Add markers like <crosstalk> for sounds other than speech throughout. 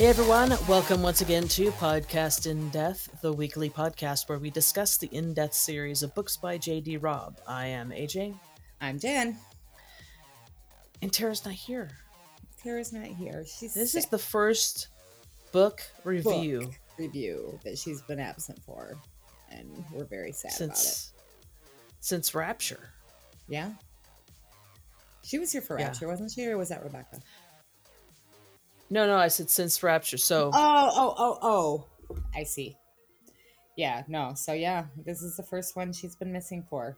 Hey everyone, welcome once again to Podcast in Death, the weekly podcast where we discuss the in depth series of books by J.D. Robb. I am AJ, I'm Dan. and Tara's not here. Tara's not here. She's This is the first book review Book review that she's been absent for, and we're very sad about it. since since Rapture. Yeah. She was here for Yeah. Rapture, wasn't she, or was that Rebecca? No, no, I said since Rapture. So Oh, oh, oh, oh. I see. Yeah, no. So yeah, this is the first one she's been missing for.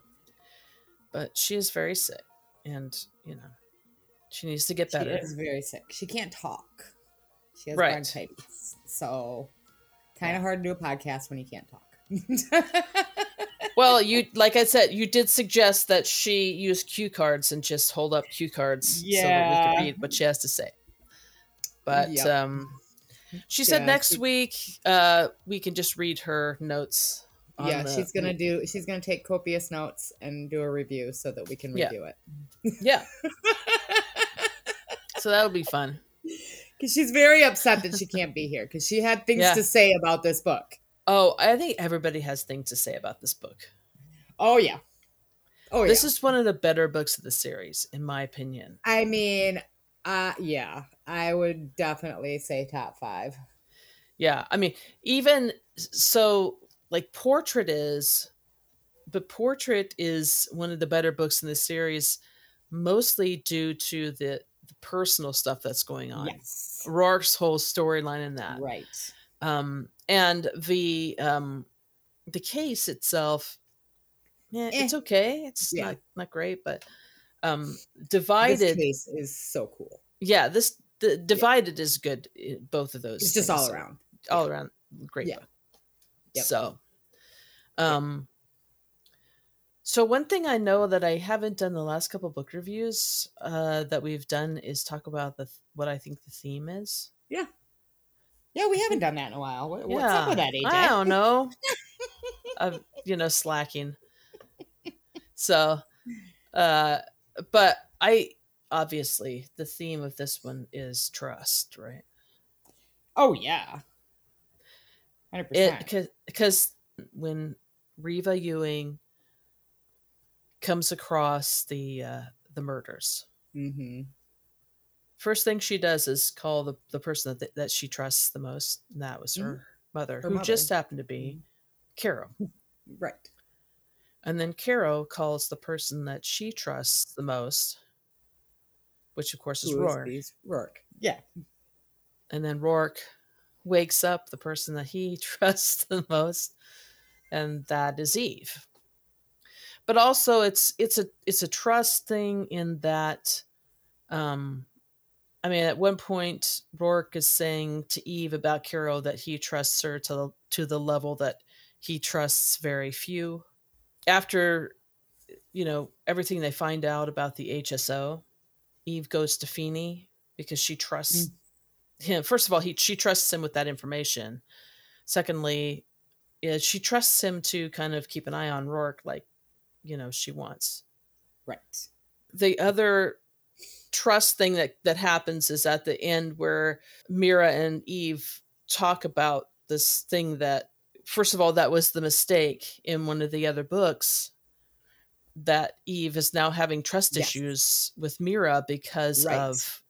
but she is very sick, and you know she needs to get better. She is very sick. She can't talk. She has Right. bronchitis. So kind of hard to do a podcast when you can't talk. <laughs> Well, you like I said, you did suggest that she use cue cards and just hold up cue cards so that we Yeah. could read what she has to say. But Yep. um, she said Yeah, next she- week uh, we can just read her notes. on yeah, the- she's gonna do. She's gonna take copious notes and do a review so that we can Yeah. review it. <laughs> Yeah, so that'll be fun. <laughs> Because she's very upset that she can't be here because she had things Yeah. to say about this book. Oh, I think everybody has things to say about this book. Oh yeah, oh This yeah. is one of the better books of the series, in my opinion. I mean, uh, yeah, I would definitely say top five. Yeah, I mean, even so, like Portrait is, but Portrait is one of the better books in the series, mostly due to the, the personal stuff that's going on. Yes, Roarke's whole storyline in that, right. um, and the um, the case itself, yeah, it's Eh. okay. It's Yeah. not not great, but um, This divided, case is so cool. yeah, this the divided is good. Both of those, It's just all around. all around great Yeah. book. Yep. So, um, so one thing I know that I haven't done the last couple book reviews uh, that we've done is talk about the what I think the theme is. Yeah, yeah we haven't done that in a while. What, What's yeah, up with that, AJ? I don't know. <laughs> I'm you know slacking. So, uh, but I obviously the theme of this one is trust, right? Oh yeah, hundred percent. because when Reva Ewing comes across the uh, the murders, Mm-hmm. first thing she does is call the, the person that that she trusts the most, and that was Mhm. her mother, Her who just happened to be Carol. <laughs> Right. And then Carol calls the person that she trusts the most, which of course is Who is Roarke. these- Roarke. Yeah. and then Roarke wakes up the person that he <laughs> trusts the most, and that is Eve. But also, it's it's a it's a trust thing in that, um, I mean, at one point, Roarke is saying to Eve about Carol that he trusts her to the, to the level that he trusts very few. After, you know, everything they find out about the HSO, Eve goes to Feeney because she trusts mm. him. First of all he she trusts him with that information. Secondly is she trusts him to kind of keep an eye on roarke like you know she wants. Right. the other trust thing that that happens is at the end where mira and eve talk about this thing that first of all that was the mistake in one of the other books that eve is now having trust Yes. issues with mira because Right. of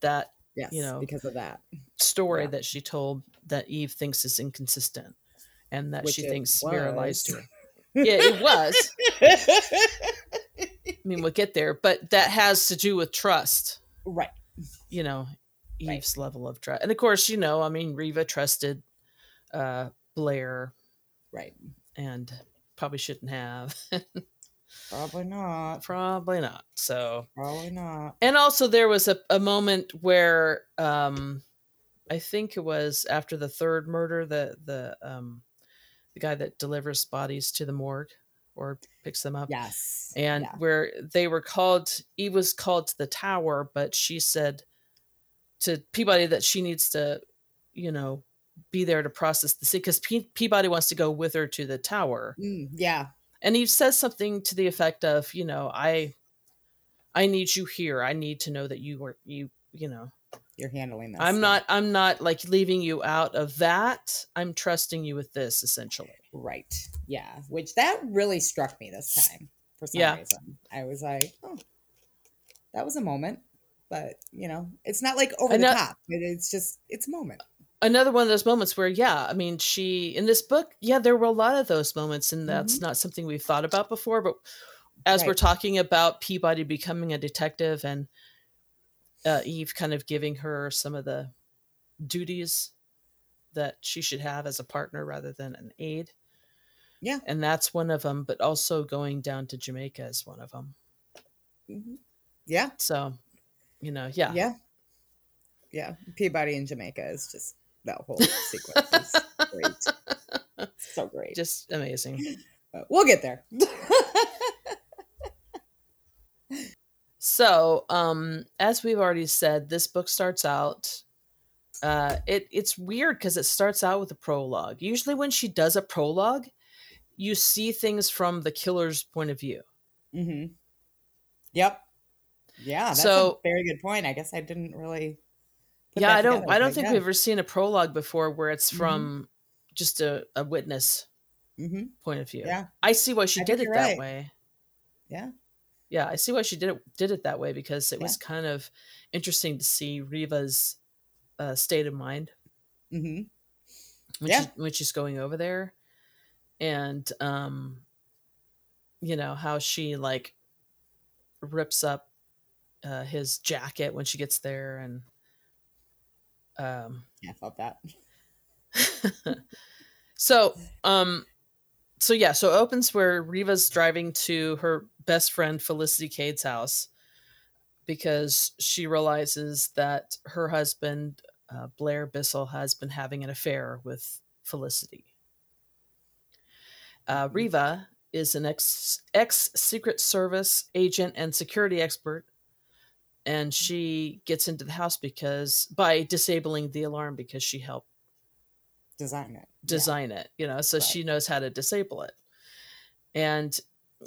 that Yes. you know, because of that. story Yeah. that she told that Eve thinks is inconsistent and that Which she thinks Mira lies to her. <laughs> Yeah, it was. <laughs> I mean, we'll get there, but that has to do with trust, right. you know, Right. Eve's level of trust. And of course, you know, I mean, Reva trusted uh, Blair Right. and probably shouldn't have. <laughs> Probably not. probably not. So, Probably not. and also there was a, a moment where um i think it was after the third murder the the um the guy that delivers bodies to the morgue or picks them up Yes. and yeah. where they were called he was called to the tower but she said to peabody that she needs to you know be there to process the because Pe- peabody wants to go with her to the tower Mm, yeah. and he says something to the effect of you know i i need you here i need to know that you were you you know you're handling this. I'm so- not I'm not like leaving you out of that. I'm trusting you with this essentially. right. Yeah, which that really struck me this time for some Yeah. reason. I was like, oh, that was a moment, but you know, it's not like over I the know- top. It- It's just it's a moment. Another one of those moments where yeah, I mean she in this book, yeah, there were a lot of those moments and that's not something we've thought about before, but as we're talking about Peabody becoming a detective and uh, Eve kind of giving her some of the duties that she should have as a partner rather than an aide. Yeah. And that's one of them, but also going down to Jamaica is one of them. Mhm. Yeah, So, you know, yeah. yeah, yeah. Peabody in Jamaica is just that whole sequence is great. <laughs> So great. Just amazing. But we'll get there. So, um, as we've already said, this book starts out. Uh, it it's weird because it starts out with a prologue. Usually, when she does a prologue, you see things from the killer's point of view. hmm Yep. Yeah, that's So- a very good point. I guess I didn't really. Yeah, I don't. I don't think yeah. we've ever seen a prologue before where it's Mhm. from just a, a witness Mhm. point of view. Yeah. I see why she I did it that right. way. Yeah. Yeah, I see why she did it did it that way because it Yeah. was kind of interesting to see Reva's uh, state of mind. hmm when Yeah. she, when she's going over there and um you know how she like rips up uh his jacket when she gets there and um Yeah, I felt that. <laughs> so um so yeah so it opens where reva's driving to her best friend felicity kade's house because she realizes that her husband uh, blair bissell has been having an affair with felicity uh, Mhm. reva is an ex ex secret service agent and security expert and she gets into the house because by disabling the alarm because she helped Design it. Yeah. design it you know so Right. she knows how to disable it and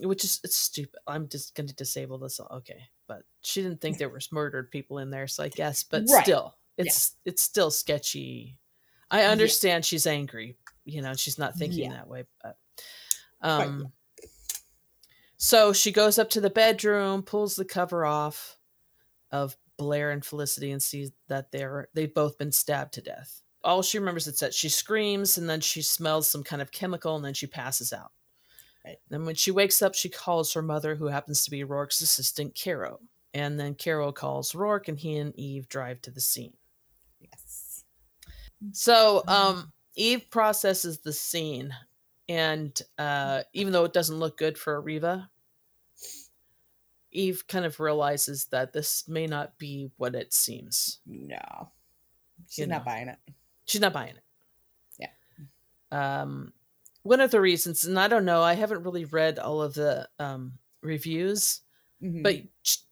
which is it's stupid i'm just going to disable this okay but she didn't think there was murdered people in there so i guess but Right. still it's it's still sketchy i Yeah. understand she's angry you know she's not thinking Yeah. that way but Right. um so she goes up to the bedroom pulls the cover off of blair and felicity and sees that they're they've both been stabbed to death all she remembers is that she screams and then she smells some kind of chemical and then she passes out. Right. Then when she wakes up, she calls her mother, who happens to be Roarke's assistant, Caro. And then Caro calls Roarke and he and Eve drive to the scene. Yes. So um, Eve processes the scene. And uh, even though it doesn't look good for Reva, Eve kind of realizes that this may not be what it seems. No. She's You not know. buying it. she's not buying it. Yeah. Um, one of the reasons, and I don't know, I haven't really read all of the um, reviews, Mhm. but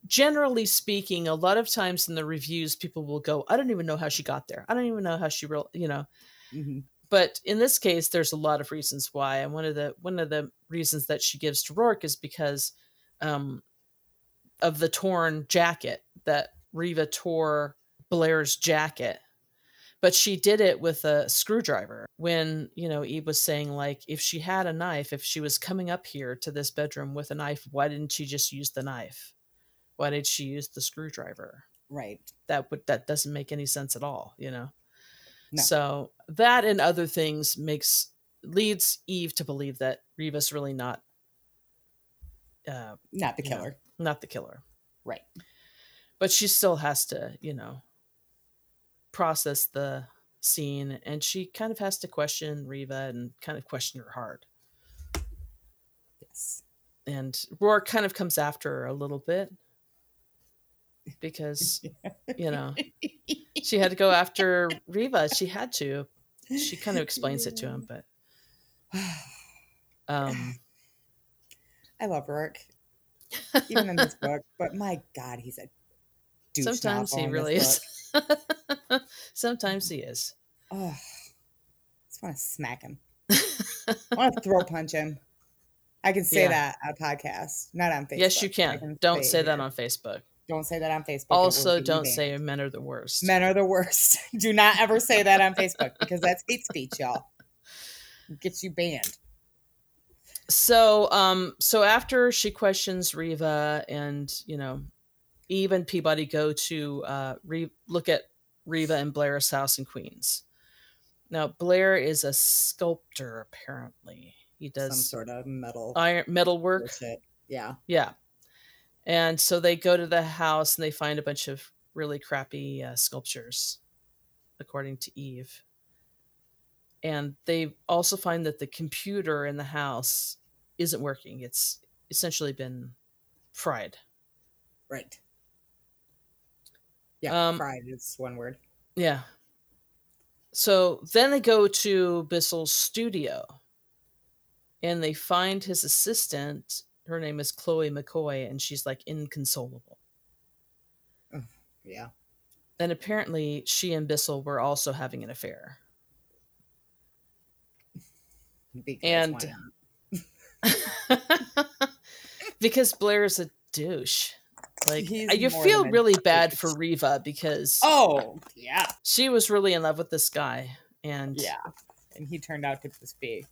generally speaking, a lot of times in the reviews, people will go, "I don't even know how she got there. I don't even know how she real, you know." Mhm. But in this case, there's a lot of reasons why, and one of the one of the reasons that she gives to Roarke is because um, of the torn jacket that Reva tore Blair's jacket but she did it with a screwdriver when you know eve was saying like if she had a knife if she was coming up here to this bedroom with a knife why didn't she just use the knife why did she use the screwdriver Right. that would that doesn't make any sense at all you know No. so that and other things makes leads eve to believe that reva's really not uh Not the you know, killer. Not the killer. Right. but she still has to you know process the scene and she kind of has to question reva and kind of question her heart. Yes. and roarke kind of comes after her a little bit because <laughs> you know she had to go after reva she had to. She kind of explains it to him but <sighs> um I love Roarke, even in this <laughs> book. But my God, he's a douche sometimes he really is <laughs> sometimes he is Oh, I just want to smack him. I want to throw <laughs> punch him. I can say Yeah. that on a podcast, not on Facebook. yes you I can don't say that on facebook Don't say that on Facebook. Also, don't say men are the worst. Men are the worst. Do not ever say that on Facebook because that's hate speech, y'all. It gets you banned. So, um, so after she questions Reva and you know, Eve and Peabody go to uh, re- look at Reva and Blair's house in Queens. Now, Blair is a sculptor. Apparently, he does some sort of metal iron metal work. Yeah, yeah. And so they go to the house and they find a bunch of really crappy uh, sculptures, according to Eve. And they also find that the computer in the house isn't working. It's essentially been fried. Right. Yeah, um, fried is one word. Yeah. So then they go to Bissell's studio and they find his assistant her name is Chloe McCoy, and she's like inconsolable. Yeah. And apparently, she and Bissell were also having an affair. Because and <laughs> because Blair is a douche. Like He's you feel really bad for Reva because oh yeah, she was really in love with this guy, and yeah, and he turned out to just be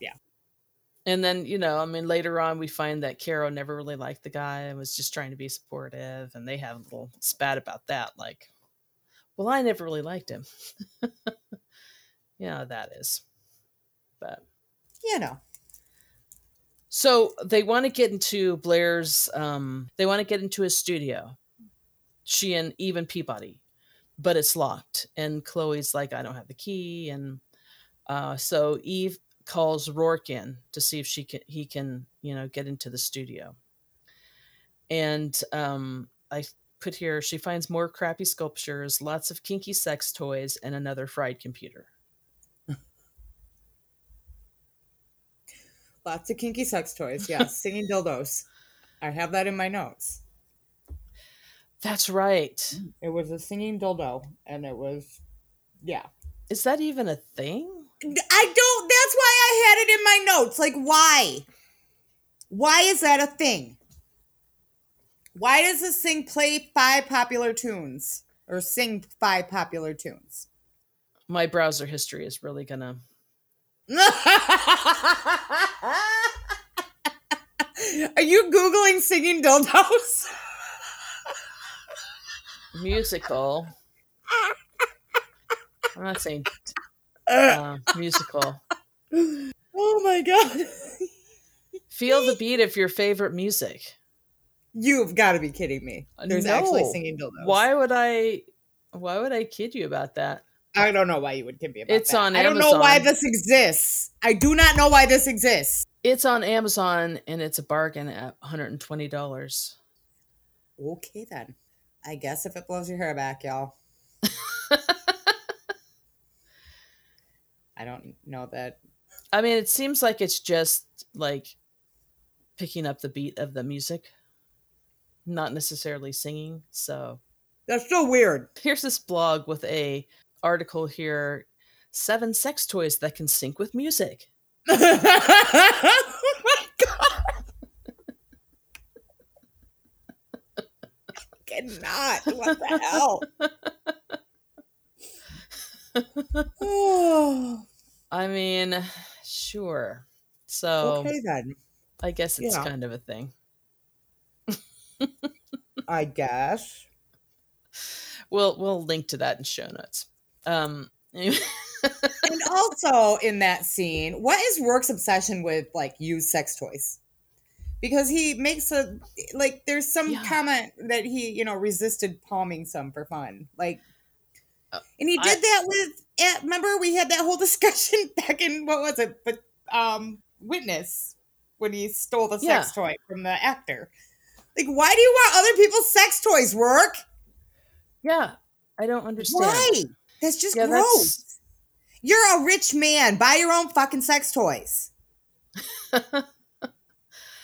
yeah. And then you know i mean later on we find that Caro never really liked the guy and was just trying to be supportive and they have a little spat about that like well i never really liked him. <laughs> Yeah that is but you know so they want to get into blair's um they want to get into his studio she and even peabody but it's locked and chloe's like i don't have the key and uh, so eve calls Roarke in to see if she can he can you know get into the studio. And um, I put here she finds more crappy sculptures, lots of kinky sex toys, and another fried computer. Lots of kinky sex toys, yes, <laughs> singing dildos. I have that in my notes. That's right. Mm, it was a singing dildo, and it was, yeah. Is that even a thing? I don't. That's why I had it in my notes. Like, why? Why is that a thing? Why does this thing play five popular tunes or sing five popular tunes? My browser history is really gonna. Are you googling singing dildos? Musical. I'm not saying uh, musical. Oh my god. Feel the beat of your favorite music. You've got to be kidding me. There's no. actually singing dildos. Why would I why would I kid you about that? I don't know why you would give me about it's that. on Amazon. I don't know why this exists. I do not know why this exists. It's on Amazon and it's a bargain at $120. Okay then. I guess if it blows your hair back, y'all. <laughs> I don't know that. I mean, it seems like it's just like picking up the beat of the music, not necessarily singing. So that's so weird. Here's this blog with a article here: seven sex toys that can sync with music. oh my god! cannot. What the hell? oh. <laughs> <sighs> I mean, sure. So okay then. I guess it's yeah. kind of a thing. I guess. <laughs> We'll we'll link to that in show notes. Um <laughs> and also in that scene, what is Roarke's obsession with like used sex toys? Because he makes a like there's some yeah. comment that he, you know, resisted palming some for fun. Like uh, and he did I, that with yeah, remember we had that whole <laughs> discussion back in what was it? But um, witness when he stole the yeah. sex toy from the actor. Like, why do you want other people's sex toys work? Yeah, I don't understand. Why? That's just yeah, gross. That's... You're a rich man. Buy your own fucking sex toys. <laughs>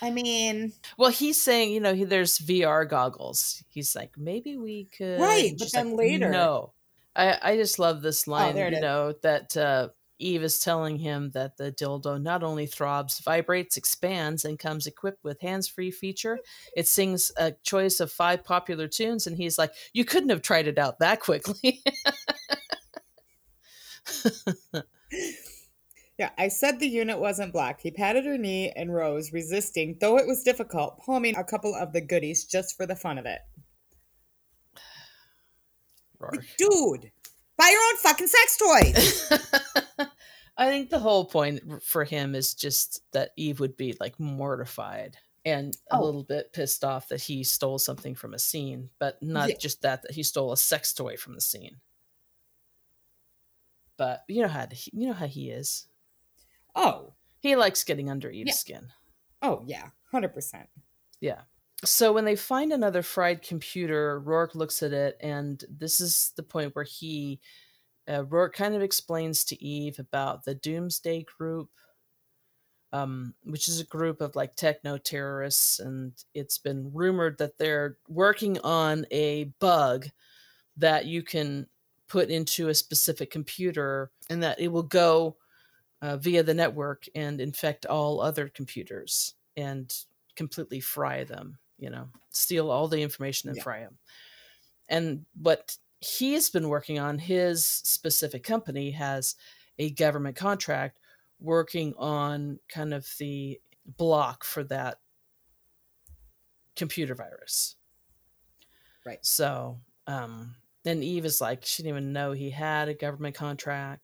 I mean, well, he's saying, you know, he, there's VR goggles. He's like, maybe we could, right? But then like, later, no, I, I just love this oh, line, oh, you know, that uh, Eve is telling him that the dildo not only throbs, vibrates, expands, and comes equipped with hands-free feature. Mm-hmm. It sings a choice of five popular tunes, and he's like, "You couldn't have tried it out that quickly." <laughs> yeah, I said the unit wasn't black. He patted her knee and rose, resisting, though it was difficult, palming a couple of the goodies just for the fun of it. <sighs> Dude, buy your own fucking sex toys. <laughs> I think the whole point for him is just that Eve would be like mortified and a oh. little bit pissed off that he stole something from a scene, but not yeah. just that that he stole a sex toy from the scene. But you know how he, you know how he is. Oh, he likes getting under Eve's yeah. skin. Oh yeah, hundred percent. Yeah. So when they find another fried computer, Roarke looks at it, and this is the point where he uh, Roarke kind of explains to Eve about the Doomsday Group, um, which is a group of like techno terrorists, and it's been rumored that they're working on a bug that you can put into a specific computer, and that it will go uh, via the network and infect all other computers and completely fry them. You know, steal all the information and yeah. fry them. And what he's been working on his specific company has a government contract working on kind of the block for that computer virus. Right. So, um, then Eve is like, she didn't even know he had a government contract.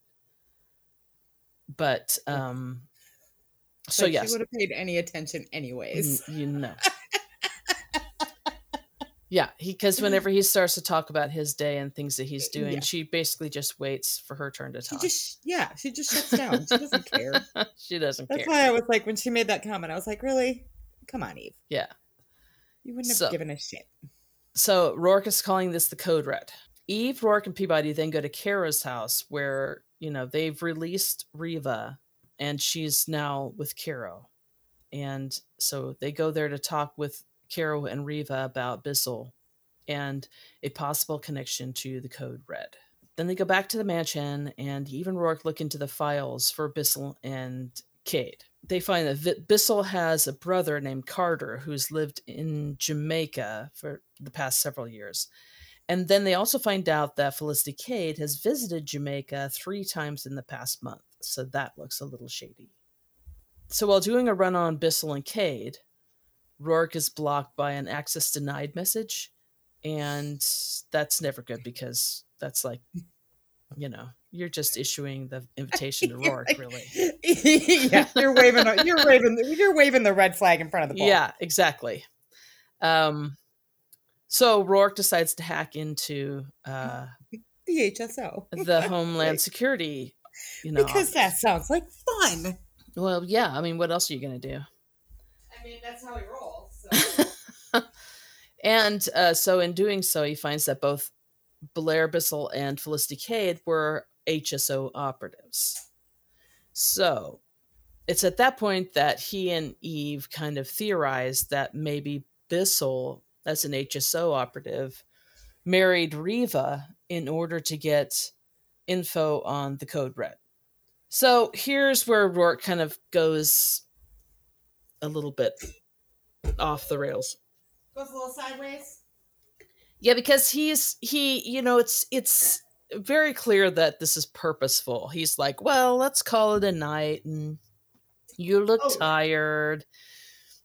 But, um, so yes, she would have paid any attention anyways. you know. <laughs> Yeah, he because mm-hmm. whenever he starts to talk about his day and things that he's eh, doing, yeah. she basically just waits for her turn to talk. She just yeah, she just shuts down. She doesn't care. <laughs> she doesn't care. That's care. why I was like when she made that comment, I was like, really? Come on, Eve. Yeah. You wouldn't have so, given a shit. So Roarke is calling this the code red. Eve, Roarke, and Peabody then go to Kara's house where, you know, they've released Reva and she's now with Caro. And so they go there to talk with Caro and Reva about Bissell and a possible connection to the code red. Then they go back to the mansion and even Rourke look into the files for Bissell and Kade. They find that Bissell has a brother named Carter who's lived in Jamaica for the past several years. And then they also find out that Felicity Kade has visited Jamaica three times in the past month. So that looks a little shady. So while doing a run on Bissell and Kade, Roarke is blocked by an access denied message. And that's never good because that's like, you know, you're just issuing the invitation to <laughs> Roarke, really. <laughs> yeah, you're waving, you're waving, you're waving the red flag in front of the ball. Yeah, exactly. Um, so Roarke decides to hack into uh, <laughs> the HSO, the Homeland Security, you know, because that sounds like fun. Well, yeah. I mean, what else are you going to do? I mean, that's how we roll. <laughs> And uh, so, in doing so, he finds that both Blair Bissell and Felicity Kade were HSO operatives. So, it's at that point that he and Eve kind of theorized that maybe Bissell, as an HSO operative, married Reva in order to get info on the code red. So here's where Roarke kind of goes a little bit off the rails. Goes a little sideways. Yeah, because he's he, you know, it's it's very clear that this is purposeful. He's like, well, let's call it a night, and you look oh. tired,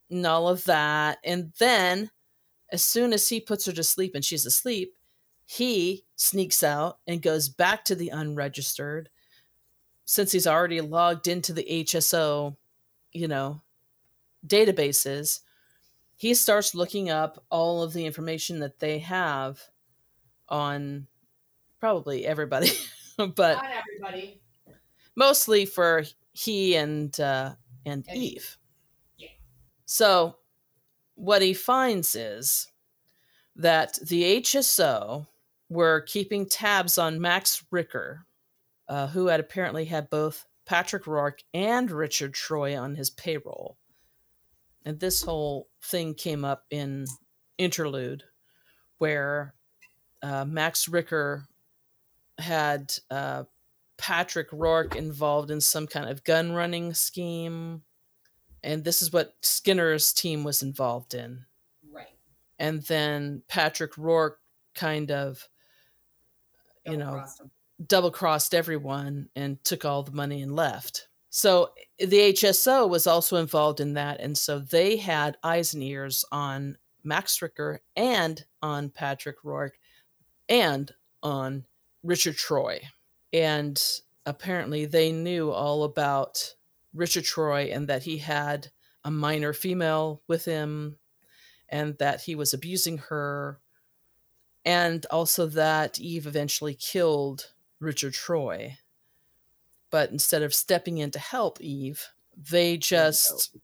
and all of that, and then as soon as he puts her to sleep and she's asleep, he sneaks out and goes back to the unregistered since he's already logged into the HSO, you know, databases, he starts looking up all of the information that they have on probably everybody, <laughs> but not everybody. Mostly for he and uh, and, and Eve. Yeah. So what he finds is that the HSO were keeping tabs on Max Ricker, uh, who had apparently had both Patrick Roarke and Richard Troy on his payroll and this whole thing came up in interlude where uh, max ricker had uh, Patrick Roarke involved in some kind of gun running scheme. And this is what Skinner's team was involved in. Right. And then Patrick Roarke kind of, you know, double crossed everyone and took all the money and left. So the HSO was also involved in that. And so they had eyes and ears on Max Ricker and on Patrick Roarke and on Richard Troy. And apparently they knew all about Richard Troy and that he had a minor female with him and that he was abusing her. And also that Eve eventually killed Richard Troy. But instead of stepping in to help Eve, they just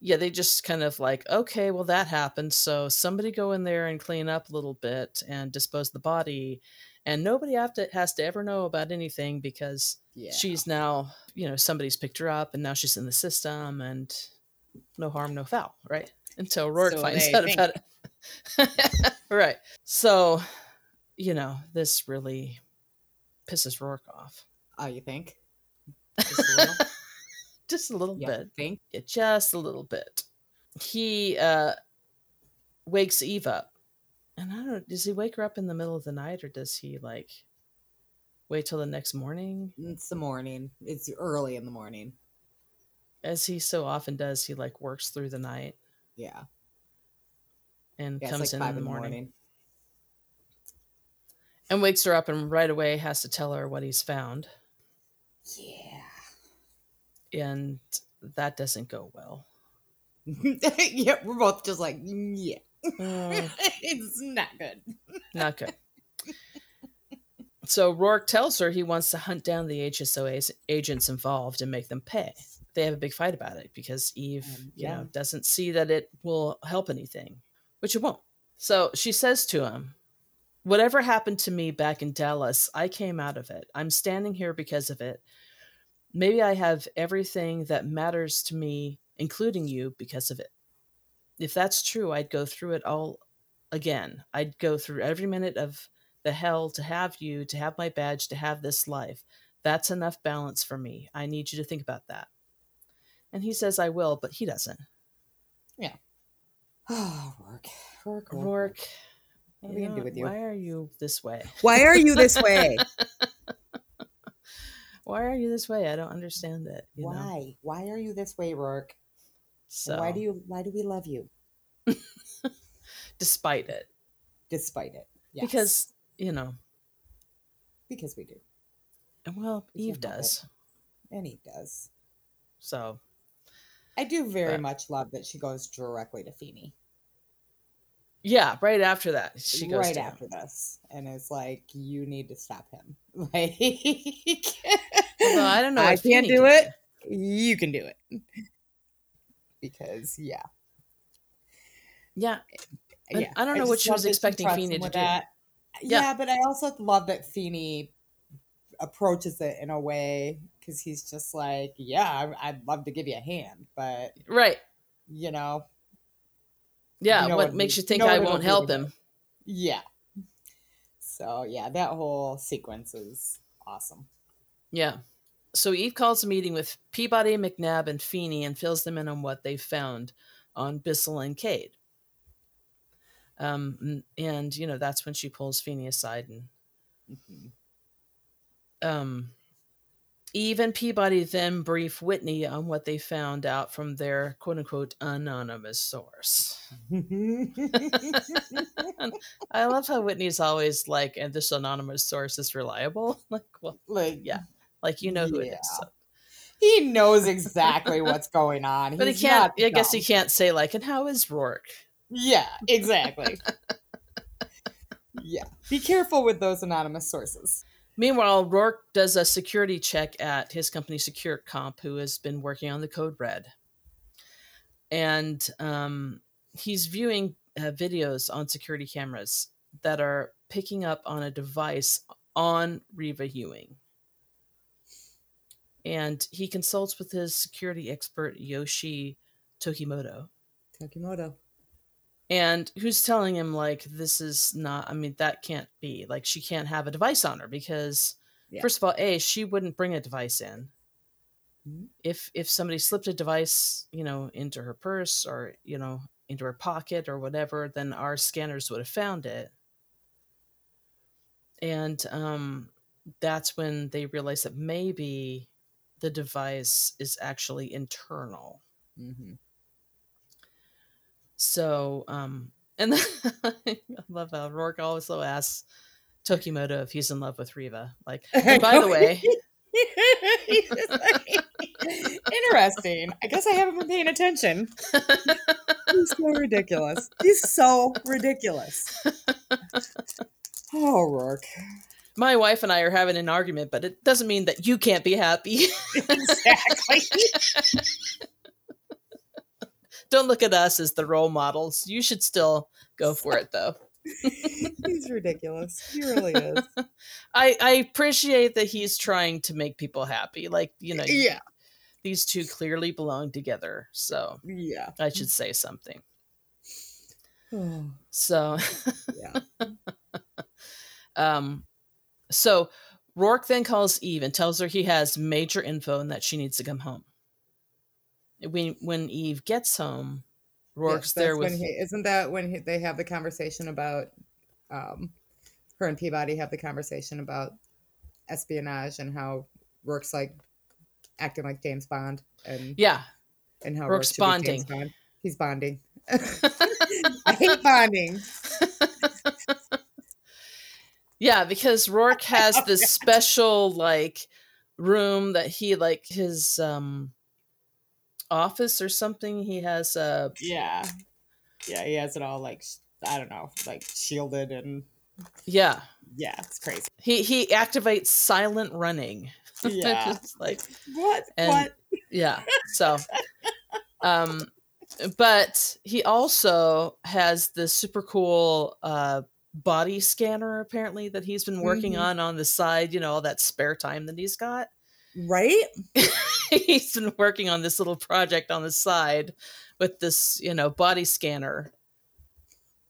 yeah, they just kind of like, okay, well, that happened. So somebody go in there and clean up a little bit and dispose the body. And nobody have to, has to ever know about anything because yeah. she's now, you know, somebody's picked her up and now she's in the system and no harm, no foul, right? Until Roarke so finds out think. about it. <laughs> right. So, you know, this really pisses Roarke off. Oh, you think? <laughs> just a little yeah, bit. Think? Yeah, just a little bit. He uh, wakes Eve up, and I don't. know, Does he wake her up in the middle of the night, or does he like wait till the next morning? It's the morning. It's early in the morning. As he so often does, he like works through the night. Yeah. And yeah, comes like in in the morning. morning. And wakes her up and right away has to tell her what he's found. Yeah and that doesn't go well. <laughs> yeah, we're both just like, yeah, uh, <laughs> it's not good. <laughs> not good. So Roarke tells her he wants to hunt down the HSO agents involved and make them pay. They have a big fight about it because Eve, um, yeah. you know, doesn't see that it will help anything, which it won't. So she says to him, Whatever happened to me back in Dallas, I came out of it. I'm standing here because of it. Maybe I have everything that matters to me, including you, because of it. If that's true, I'd go through it all again. I'd go through every minute of the hell to have you, to have my badge, to have this life. That's enough balance for me. I need you to think about that. And he says, I will, but he doesn't. Yeah. Oh, <sighs> Roarke. Roarke. Roarke. What are we to do with you? Why are you this way? Why are you this way? <laughs> why are you this way? I don't understand it. why? Know? Why are you this way, Roarke? So why do you why do we love you? <laughs> Despite it. Despite it. Yes. Because, you know. Because we do. And well, Eve does. It. And Eve does. So I do very but, much love that she goes directly to Feeney. Yeah, right after that, she goes right after this, and it's like you need to stop him. <laughs> Like, well, I don't know. I can't do it. You can do it because yeah, yeah, yeah. I don't know I what <laughs> she was expecting Feeney to do. That. Yeah. yeah, but I also love that Feeney approaches it in a way because he's just like, yeah, I'd love to give you a hand, but right, you know, yeah, you know what, what, makes you think you know I won't help him? Yeah. So yeah, that whole sequence is awesome. Yeah. So Eve calls a meeting with Peabody, McNab, and Feeney and fills them in on what they found on Bissell and Kade. Um, and you know that's when she pulls Feeney aside and mm-hmm. um, Eve and Peabody then brief Whitney on what they found out from their quote unquote anonymous source. <laughs> I love how Whitney's always like, and this anonymous source is reliable. <laughs> Like, well, like, yeah, like you know who yeah. it is. So. He knows exactly what's going on. But He's he can't, I guess he can't say, like, and how is Roarke? Yeah, exactly. <laughs> yeah. Be careful with those anonymous sources. Meanwhile, Roarke does a security check at his company Secure Comp, who has been working on the Code Red. And um, he's viewing uh, videos on security cameras that are picking up on a device on Reva Ewing. And he consults with his security expert, Yoshi Tokimoto. Tokimoto and who's telling him like this is not i mean that can't be like she can't have a device on her because Yeah. First of all, a she wouldn't bring a device in. Mm-hmm. If if somebody slipped a device, you know, into her purse or you know into her pocket or whatever, then our scanners would have found it. And um, that's when they realize that maybe the device is actually internal. Mm-hmm. So, um, and <laughs> then I love how Roarke also asks Tokimoto if he's in love with Reva. Like, <laughs> by the way, <laughs> interesting. I guess I haven't been paying attention. He's so ridiculous. He's so ridiculous. Oh, Roarke my wife and I are having an argument, but it doesn't mean that you can't be happy. exactly. Don't look at us as the role models. You should still go for it, though. <laughs> he's ridiculous. He really is. <laughs> I I appreciate that he's trying to make people happy. Like you know, yeah. These two clearly belong together, so yeah, I should say something. <sighs> so yeah. <laughs> um, so Roarke then calls Eve and tells her he has major info and that she needs to come home. When when Eve gets home, Roarke's yes, there with. He, isn't that when he, they have the conversation about um, her and Peabody have the conversation about espionage and how Roarke's like acting like James Bond and yeah, and how Roarke's bonding. Bond. He's bonding. <laughs> I hate bonding. <laughs> Yeah, because Roarke has this <laughs> special like room that he like his um office or something. He has a yeah, yeah. He has it all like I don't know, like shielded and yeah, yeah. It's crazy. He he activates silent running. <laughs> Yeah, like what and, what? <laughs> Yeah. So, um, but he also has the super cool uh body scanner apparently that he's been working mm-hmm. on on the side you know all that spare time that he's got right <laughs> he's been working on this little project on the side with this you know body scanner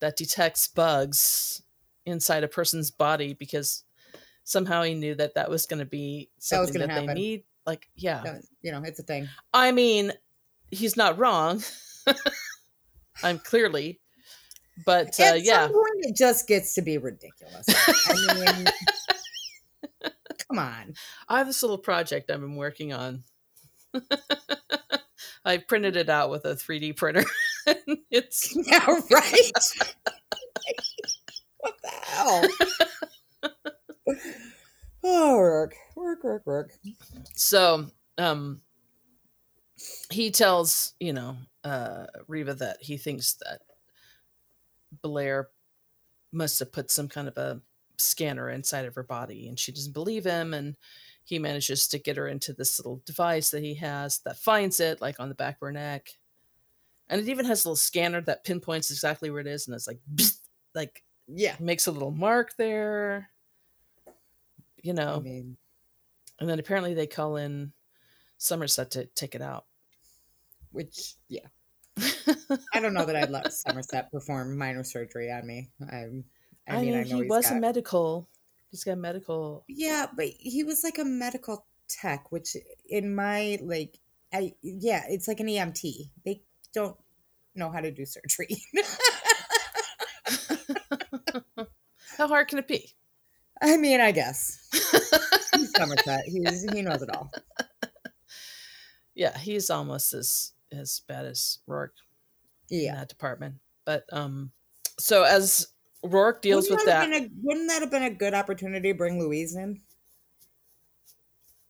that detects bugs inside a person's body because somehow he knew that that was going to be something that, that they need like yeah you know it's a thing i mean he's not wrong <laughs> i'm clearly but uh, yeah, point it just gets to be ridiculous. I mean, <laughs> come on. I have this little project I've been working on. <laughs> I printed it out with a 3D printer. <laughs> it's <laughs> yeah, right. what the hell? oh, work, work, work, work. So, um, he tells you know uh Reva that he thinks that Blair must have put some kind of a scanner inside of her body and she doesn't believe him and he manages to get her into this little device that he has that finds it like on the back of her neck. And it even has a little scanner that pinpoints exactly where it is and it's like like yeah. makes a little mark there you know? I mean, and then apparently they call in somerset to take it out. Which yeah. I don't know that I'd let <laughs> Somerset perform minor surgery on me. I, I, I mean, I he was got... a medical. He's got medical. Yeah, but he was like a medical tech, which in my like, I yeah, it's like an EMT. They don't know how to do surgery. <laughs> how hard can it be? I mean, I guess he's Somerset. He's he knows it all. <laughs> Yeah, he's almost as as bad as Roarke. Yeah, in that department. But um, so as Roarke deals wouldn't with that, that a, wouldn't that have been a good opportunity to bring Louise in?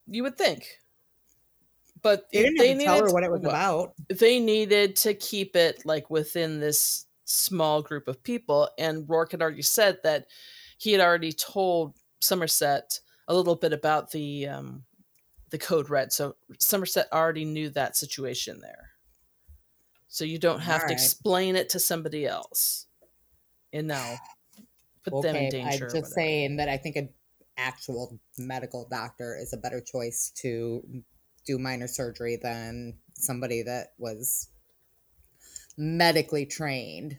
You would think, but they didn't they tell her what it was well, about. They needed to keep it like within this small group of people, and Roarke had already said that he had already told Somerset a little bit about the um, the code red. So Somerset already knew that situation there. So you don't have to explain it to somebody else. And now put okay, them in danger. I'm just saying that I think an actual medical doctor is a better choice to do minor surgery than somebody that was medically trained,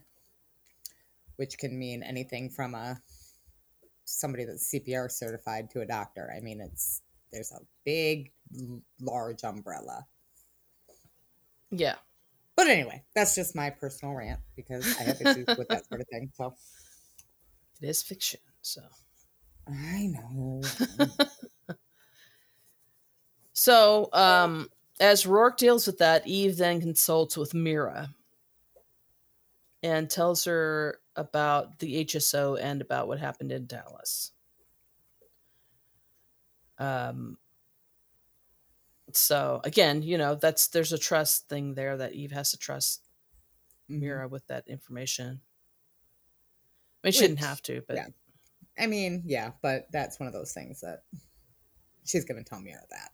which can mean anything from a somebody that's CPR certified to a doctor. I mean, it's there's a big, large umbrella. Yeah. But anyway, that's just my personal rant because I have issues with that sort of thing. So <laughs> it is fiction. So I know. <laughs> so, um, as Roarke deals with that, Eve then consults with Mira and tells her about the HSO and about what happened in Dallas. Um, so again, you know, that's there's a trust thing there that Eve has to trust mm-hmm. Mira with that information. I mean, shouldn't have to, but yeah. I mean, yeah, but that's one of those things that she's going to tell Mira that.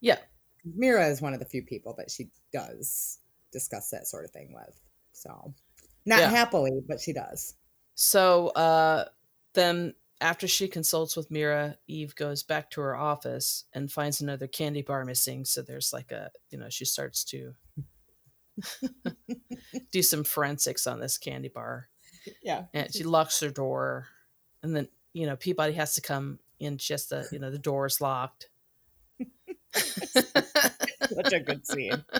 Yeah. Mira is one of the few people that she does discuss that sort of thing with. So, not yeah. happily, but she does. So, uh, then after she consults with Mira, Eve goes back to her office and finds another candy bar missing. So there's like a, you know, she starts to <laughs> do some forensics on this candy bar. Yeah. And she locks her door. And then, you know, Peabody has to come in just the, you know, the door is locked. <laughs> Such a good scene. <laughs>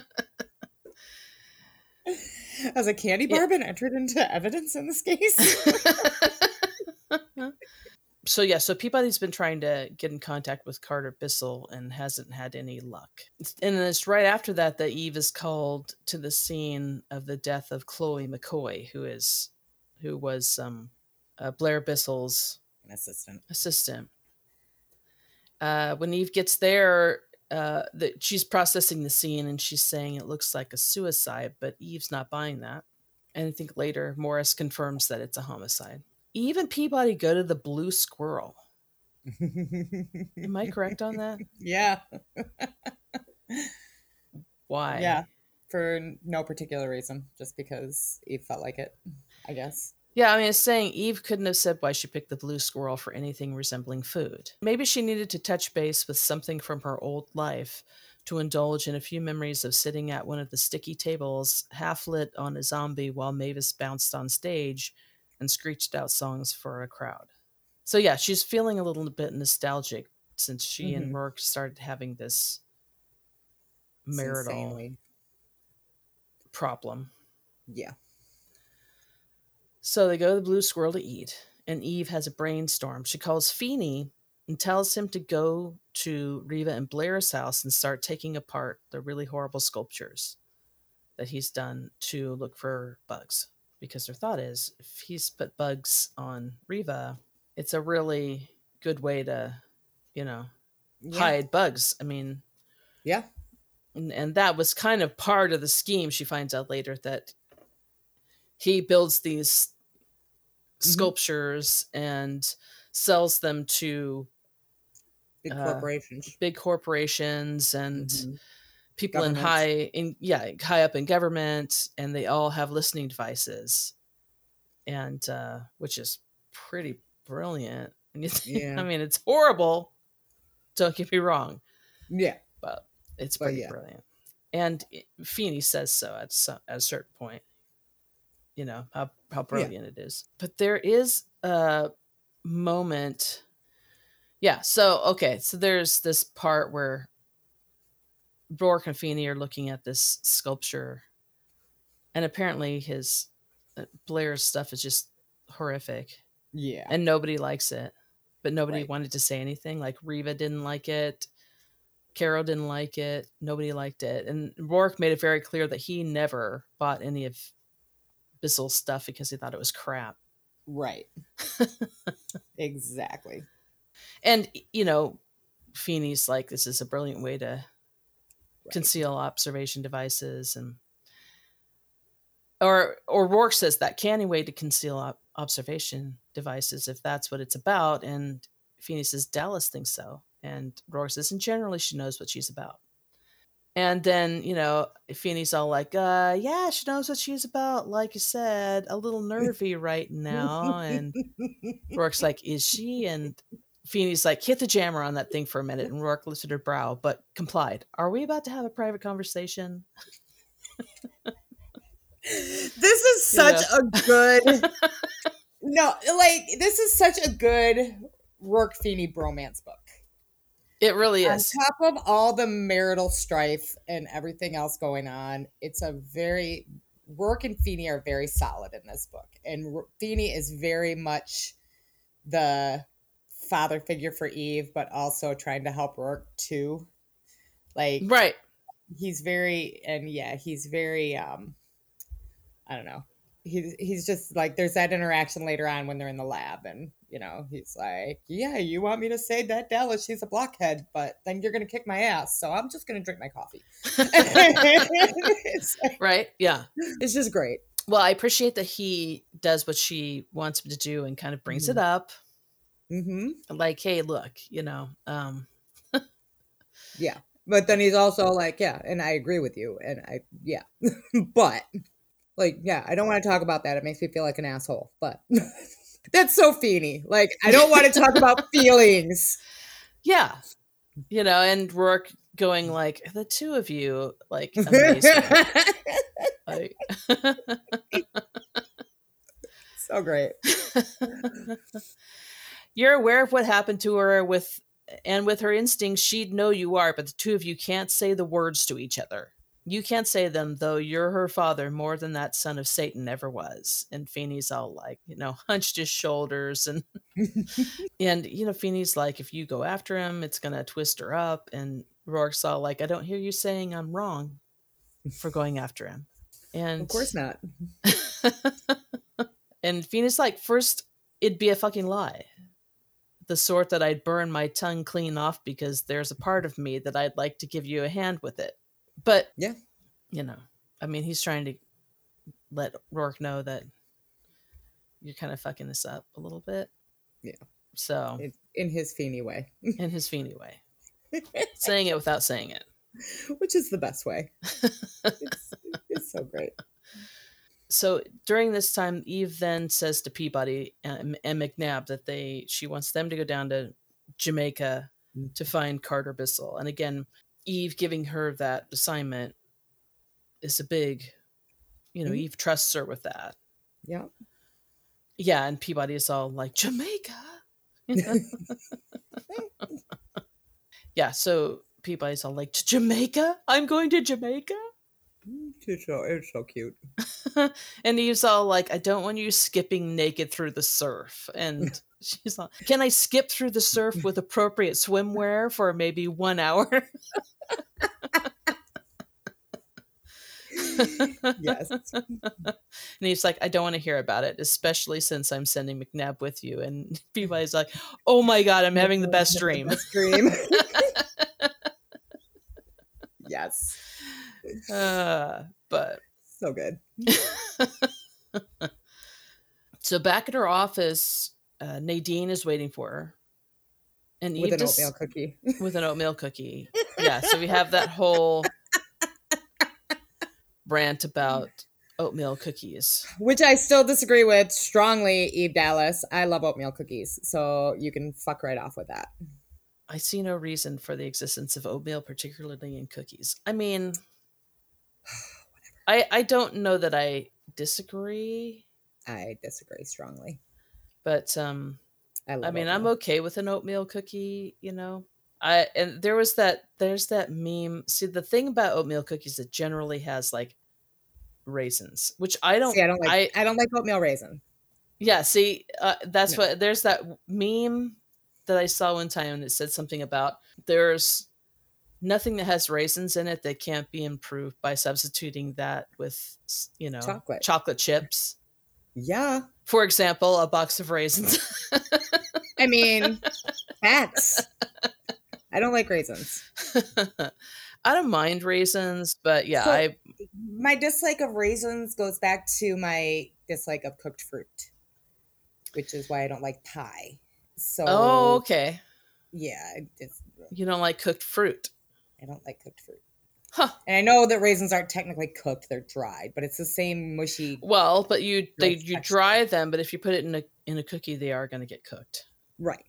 Has a candy bar yeah. been entered into evidence in this case? So yeah, so Peabody's been trying to get in contact with Carter Bissell and hasn't had any luck. And it's right after that that Eve is called to the scene of the death of Chloe McCoy, who is who was um, uh, Blair Bissell's assistant. Assistant. Uh, when Eve gets there, uh, that she's processing the scene and she's saying it looks like a suicide, but Eve's not buying that. And I think later Morris confirms that it's a homicide. Eve and Peabody go to the Blue Squirrel. Am I correct on that? <laughs> Yeah. Why? Yeah, for no particular reason, just because Eve felt like it, I guess. Yeah, I mean, it's saying Eve couldn't have said why she picked the blue squirrel for anything resembling food. Maybe she needed to touch base with something from her old life to indulge in a few memories of sitting at one of the sticky tables, half lit on a zombie while Mavis bounced on stage and screeched out songs for a crowd. So, yeah, she's feeling a little bit nostalgic since she mm-hmm. and Roarke started having this marital problem. Yeah. So they go to the Blue Squirrel to eat, and Eve has a brainstorm. She calls Feeney and tells him to go to Reva and Blair's house and start taking apart the really horrible sculptures that he's done to look for bugs. Because their thought is if he's put bugs on Reva, it's a really good way to, you know, yeah. hide bugs. I mean, yeah. And, and that was kind of part of the scheme. She finds out later that he builds these mm-hmm. sculptures and sells them to big uh, corporations, big corporations, and mm-hmm. People in high in yeah high up in government, and they all have listening devices, and uh, which is pretty brilliant. <laughs> And you think, yeah. I mean, it's horrible. Don't get me wrong. Yeah, but it's pretty but yeah. brilliant. And Feeney says so at, some, at a certain point you know how how brilliant yeah. it is but there is a moment yeah so okay so there's this part where Roarke and Feeney are looking at this sculpture and apparently his uh, Blair's stuff is just horrific yeah and nobody likes it but nobody right. wanted to say anything like Reva didn't like it Caro didn't like it. Nobody liked it. And Roarke made it very clear that he never bought any of Bissell stuff because he thought it was crap. Right. <laughs> exactly. And you know, Feeney's like, this is a brilliant way to right. conceal observation devices and or or Roarke says that canny way to conceal op- observation devices if that's what it's about and Feeney says Dallas thinks so and Roarke says and generally she knows what she's about and then, you know, Feeney's all like, uh, yeah, she knows what she's about. Like you said, a little <laughs> nervy right now. And Roarke's like, is she? And Feeney's like, hit the jammer on that thing for a minute. <laughs> And Roarke lifted her brow, but complied. Are we about to have a private conversation? this is <laughs> such a good <laughs> no, like this is such a good Roarke Feeney bromance book. It really is. On top of all the marital strife and everything else going on, it's a very Roarke and Feeney are very solid in this book, and Feeney is very much the father figure for Eve, but also trying to help Roarke too. Like right, he's very and yeah, he's very um, I don't know. He's he's just like there's that interaction later on when they're in the lab, and you know he's like, yeah, you want me to say that Dallas she's a blockhead, but then you're gonna kick my ass, so I'm just gonna drink my coffee. <laughs> right? Yeah, it's just great. Well, I appreciate that he does what she wants him to do and kind of brings mm-hmm. it up Mm-hmm. Like, hey, look, you know. Um. <laughs> yeah, but then he's also like, yeah, and I agree with you, and I, yeah, <laughs> but like, yeah, I don't want to talk about that. It makes me feel like an asshole, but <laughs> that's so feeney. Like, I don't want to talk about feelings. Yeah, you know, and Roarke going like, the two of you, like, amazing. like so great you're aware of what happened to her with and with her instincts she'd know you are but the two of you can't say the words to each other. You can't say them though you're her father more than that son of satan ever was. And feeney's all like you know <laughs> hunched his shoulders and <laughs> and you know feeney's like if you go after him it's gonna twist her up. And roarke's all like i don't hear you saying i'm wrong for going after him. And of course not. <laughs> and feeney's like first it'd be a fucking lie the sort that I'd burn my tongue clean off because there's a part of me that I'd like to give you a hand with it. But yeah, you know, I mean, he's trying to let Roarke know that you're kind of fucking this up a little bit. Yeah. So in, in his Feeney way. <laughs> in his Feeney way. saying it without saying it. Which is the best way. <laughs> it's, it's so great so during this time, Eve then says to Peabody and, and, McNab that they she wants them to go down to Jamaica mm-hmm. to find Carter Bissell. And again, Eve giving her that assignment is a big, you know, mm-hmm. Eve trusts her with that. Yeah. Yeah, and Peabody is all like Jamaica. <laughs> yeah, so Peabody's all like Jamaica. I'm going to Jamaica. It's so, it's so cute. <laughs> and he's all like, I don't want you skipping naked through the surf. And <laughs> she's like, Can I skip through the surf with appropriate swimwear for maybe one hour? yes. <laughs> And he's like, I don't want to hear about it, especially since I'm sending McNab with you. And Peabody's like, Oh my God, I'm having the best dream. The best dream. yes. Uh, but so good. <laughs> so back at her office, uh, Nadine is waiting for her. And with Eve an oatmeal cookie. <laughs> with an oatmeal cookie. Yeah. So we have that whole <laughs> rant about oatmeal cookies. Which I still disagree with strongly, Eve Dallas. I love oatmeal cookies. So you can fuck right off with that. I see no reason for the existence of oatmeal, particularly in cookies. I mean, I I don't know that I disagree. I disagree strongly. But um I, I mean, oatmeal. I'm okay with an oatmeal cookie, you know. I and there was that there's that meme. See, the thing about oatmeal cookies it generally has like raisins, which I don't see, I don't like I, I don't like oatmeal raisin. Yeah, see, uh, that's no. what there's that meme that I saw one time and it said something about there's nothing that has raisins in it that can't be improved by substituting that with you know chocolate. chocolate chips. Yeah. For example a box of raisins. I mean <laughs> facts. I don't like raisins. I don't mind raisins but yeah so i my dislike of raisins goes back to my dislike of cooked fruit which is why i don't like pie. So oh okay. Yeah you don't like cooked fruit I don't like cooked fruit. Huh. And I know that raisins aren't technically cooked; they're dried, but it's the same mushy. Well, but you they you texture. dry them, but if you put it in a in a cookie, they are going to get cooked. Right.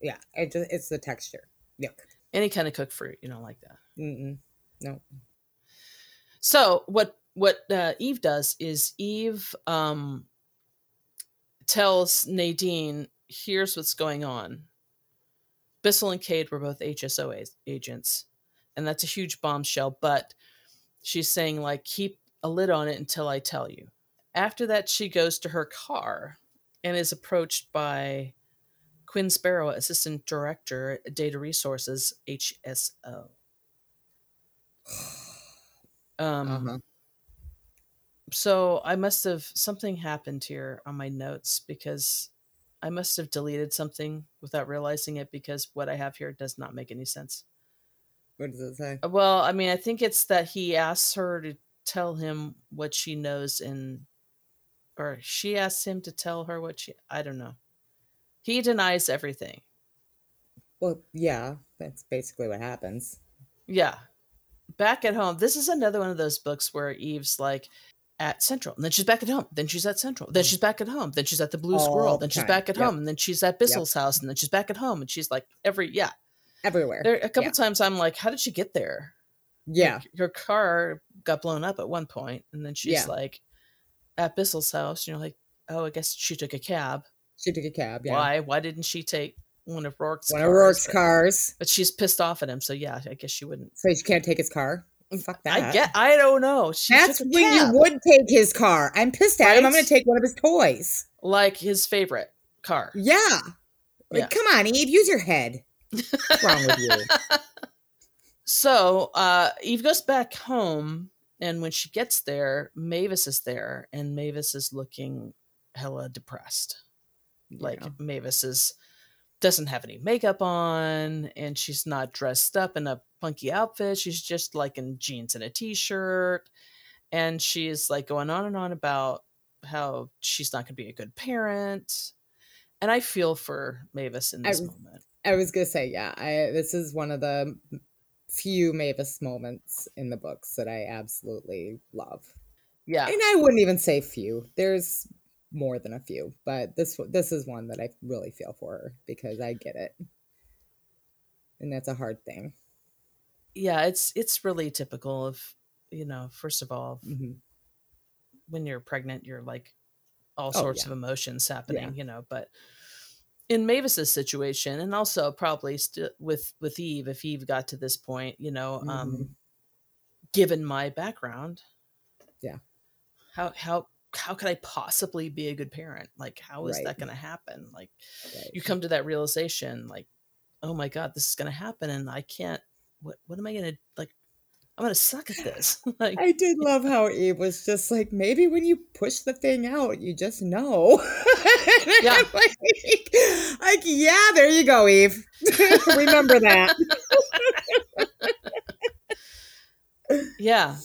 Yeah, it just, it's the texture. Yep. Any kind of cooked fruit, you don't like that. Mm-mm. No. So what what uh, Eve does is Eve um tells Nadine, here's what's going on. Bissell and Kade were both HSO agents, and that's a huge bombshell, but she's saying, like, keep a lid on it until I tell you. After that, she goes to her car and is approached by Quinn Sparrow, Assistant Director, Data Resources, HSO. Um, uh-huh. So I must have something happened here on my notes because I must have deleted something without realizing it because what I have here does not make any sense. What does it say? Uh, well, I mean, I think it's that he asks her to tell him what she knows in or she asks him to tell her what she I don't know. He denies everything. Well, yeah, that's basically what happens. Yeah. Back at home, this is another one of those books where Eve's like at Central, and then she's back at home, then she's at Central, then she's back at home, then she's at the Blue All Squirrel, then she's back at yep. home, and then she's at Bissell's yep. house, and then she's back at home, and she's like every yeah, everywhere. There a couple yeah. times I'm like, how did she get there? Yeah, like, her car got blown up at one point, and then she's yeah. like at Bissell's house. You know, like oh, I guess she took a cab. She took a cab. Yeah. Why? Why didn't she take one of Roarke's one cars? of Roarke's but, cars? But she's pissed off at him, so yeah, I guess she wouldn't. So she can't take his car. Fuck that. I get. I don't know. She That's when you would take his car. I'm pissed at right? him. I'm going to take one of his toys, like his favorite car. Yeah. Like, yeah. come on, Eve. Use your head. What's wrong with you? <laughs> So uh, Eve goes back home, and when she gets there, Mavis is there, and Mavis is looking hella depressed. Like yeah. Mavis is doesn't have any makeup on and she's not dressed up in a funky outfit. She's just like in jeans and a t-shirt. And she's like going on and on about how she's not going to be a good parent. And I feel for Mavis in this I, moment. I was going to say, yeah, I, this is one of the few Mavis moments in the books that I absolutely love. Yeah. And I wouldn't even say few. There's more than a few, but this this is one that I really feel for her because I get it, and that's a hard thing. Yeah, it's it's really typical of you know. First of all, mm-hmm. when you're pregnant, you're like all oh, sorts yeah. of emotions happening, yeah. you know. But in Mavis's situation, and also probably st- with with Eve, if Eve got to this point, you know, um, mm-hmm. um, given my background, yeah, how how how could I possibly be a good parent? Like, how is right. that going to happen? Like, right. you come to that realization, like, oh my God, this is going to happen. And I can't, what, what am I going to, like, I'm going to suck at this. <laughs> like, I did love how Eve was just like, maybe when you push the thing out, you just know. <laughs> yeah. like, <laughs> like, yeah, there you go, Eve. Remember that. yeah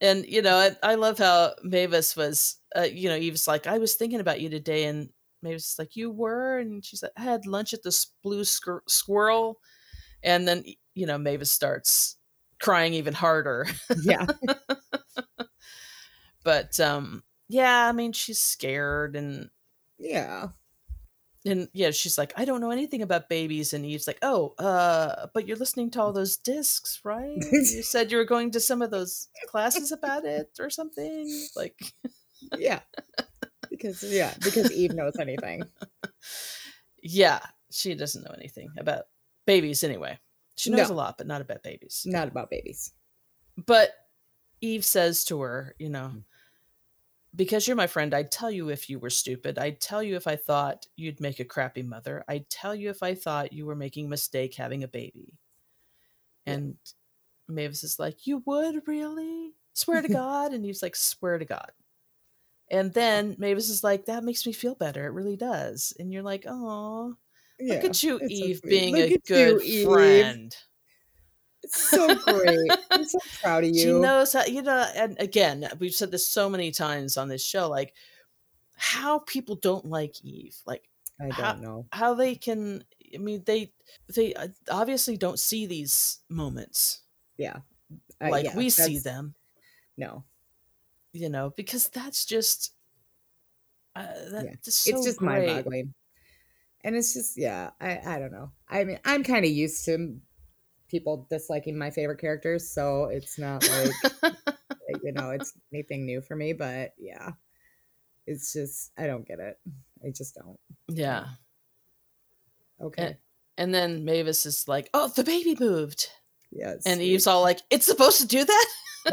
and you know I, I, love how mavis was uh, you know eve's like i was thinking about you today and mavis is like you were and she's like i had lunch at the blue squirrel and then you know mavis starts crying even harder yeah <laughs> but um yeah i mean she's scared and yeah and yeah, she's like, I don't know anything about babies. And Eve's like, Oh, uh, but you're listening to all those discs, right? you <laughs> said you were going to some of those classes about it or something. Like, yeah, because yeah, because Eve knows anything. <laughs> Yeah, she doesn't know anything about babies anyway. She knows no. a lot, but not about babies. Not about babies. But Eve says to her, you know, mm because you're my friend, I'd tell you if you were stupid. I'd tell you if I thought you'd make a crappy mother. I'd tell you if I thought you were making a mistake having a baby. And yeah. Mavis is like, You would really? Swear to <laughs> God. and he's like, Swear to God. And then Mavis is like, That makes me feel better. It really does. And you're like, Oh, yeah, look at you, Eve, so being look a good you, friend. Eve so great. I'm so proud of you. She knows how, you know, and again, we've said this so many times on this show, like how people don't like Eve. Like, I don't how, know how they can. I mean, they they uh, obviously don't see these moments. Yeah, uh, like yeah, we see them. No, you know, because that's just uh, that's yeah. just so it's just mind boggling. And it's just, yeah, I, I don't know. I mean, I'm kind of used to people disliking my favorite characters, so it's not <laughs> like you know, it's anything new for me, but yeah. It's just I don't get it. I just don't. Yeah. Okay. And, and then Mavis is like, "Oh, the baby moved." Yes. And Eve's all like, "It's supposed to do that." <laughs> <laughs>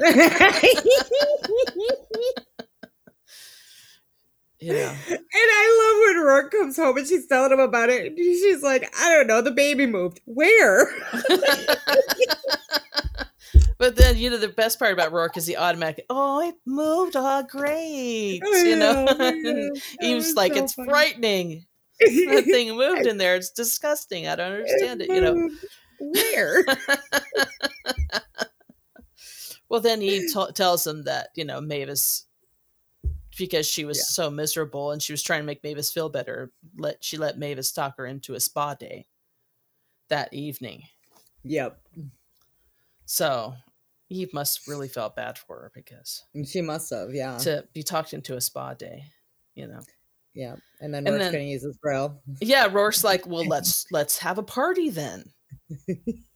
yeah. And I Roarke comes home and she's telling him about it. And she's like, I don't know, the baby moved. Where? <laughs> but then, you know, the best part about Roarke is he automatically, oh, it moved. Oh, great. You know, Eve's <laughs> like, so it's funny. frightening. that <laughs> thing moved in there. It's disgusting. I don't understand it, it you know. Where? well, then Eve t- tells him that, you know, Mavis because she was yeah. so miserable and she was trying to make Mavis feel better. Let she let Mavis talk her into a spa day that evening. Yep. So Eve must really felt bad for her because mm, she must have, yeah. To be talked into a spa day, you know. Yeah, and then Roarke's gonna use his grill. Yeah, Roarke's like, <laughs> well, let's let's have a party then. <laughs>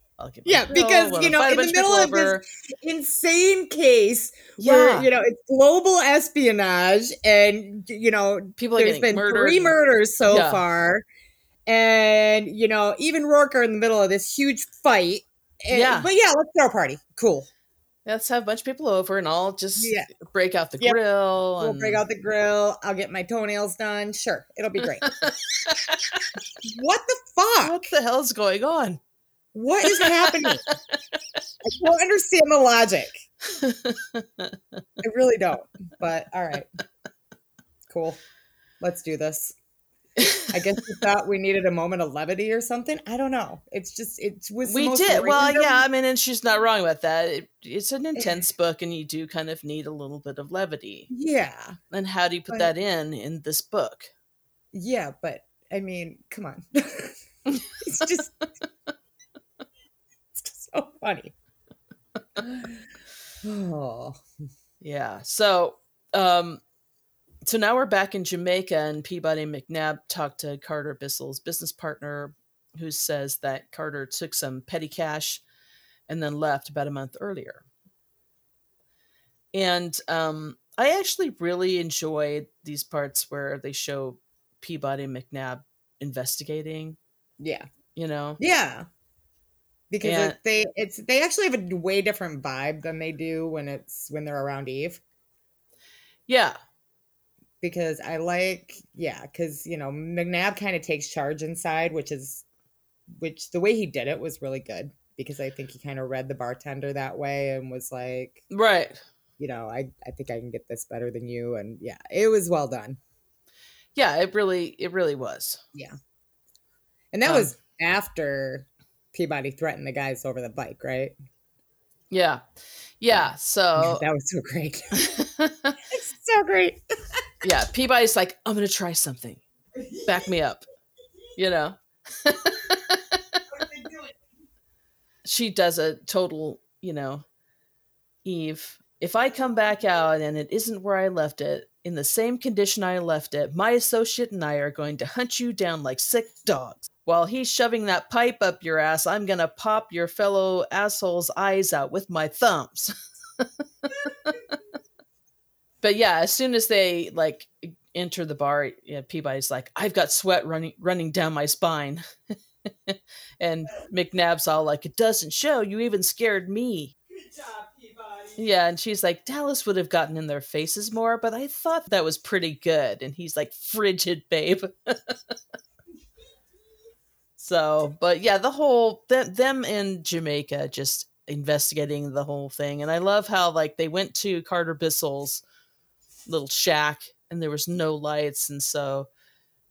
yeah, because you know, in the middle of this insane case yeah. where you know it's global espionage, and you know, people there's been murdered. three murders so yeah. far, and you know, even Roarke are in the middle of this huge fight. And, yeah, but yeah, let's throw a party. Cool. Let's have a bunch of people over and I'll just yeah. break out the yep. grill. We'll break out the grill. I'll get my toenails done. Sure, it'll be great. <laughs> what the fuck? What the hell's going on? What is happening? <laughs> I don't understand the logic. <laughs> I really don't. But all right. Cool. Let's do this. I guess we thought we needed a moment of levity or something. I don't know. It's just it was we did well, yeah. I mean, and she's not wrong about that. It, it's an intense book, and you do kind of need a little bit of levity. Yeah. And how do you put but, that in in this book? Yeah, but I mean, come on. <laughs> it's just so funny. oh. Yeah. So um so now we're back in Jamaica and Peabody McNab talked to Carter Bissell's business partner who says that Carter took some petty cash and then left about a month earlier. And um I actually really enjoyed these parts where they show Peabody McNab investigating. Yeah. You know? Yeah because yeah. it, they it's they actually have a way different vibe than they do when it's when they're around Eve. Yeah. Because I like yeah, because you know, McNab kind of takes charge inside, which is which the way he did it was really good because I think he kind of read the bartender that way and was like Right. You know, I I think I can get this better than you and yeah, it was well done. Yeah, it really it really was. Yeah. And that um, was after Peabody threatened the guys over the bike, right? Yeah. Yeah. So <laughs> that was so great. <laughs> it's so great. <laughs> yeah. Peabody's like, I'm going to try something. Back me up. You know? she does a total, you know, Eve. If I come back out and it isn't where I left it, in the same condition I left it, my associate and I are going to hunt you down like sick dogs. While he's shoving that pipe up your ass, I'm going to pop your fellow asshole's eyes out with my thumbs. <laughs> but yeah, as soon as they like enter the bar, you know, Peabody's like, "I've got sweat running running down my spine," <laughs> and McNab's all like, "It doesn't show. You even scared me." Good job, yeah, and she's like, Dallas would have gotten in their faces more, but I thought that was pretty good. And he's like, frigid, babe. <laughs> so, but yeah, the whole th- them in Jamaica just investigating the whole thing, and I love how like they went to Carter Bissell's little shack, and there was no lights, and so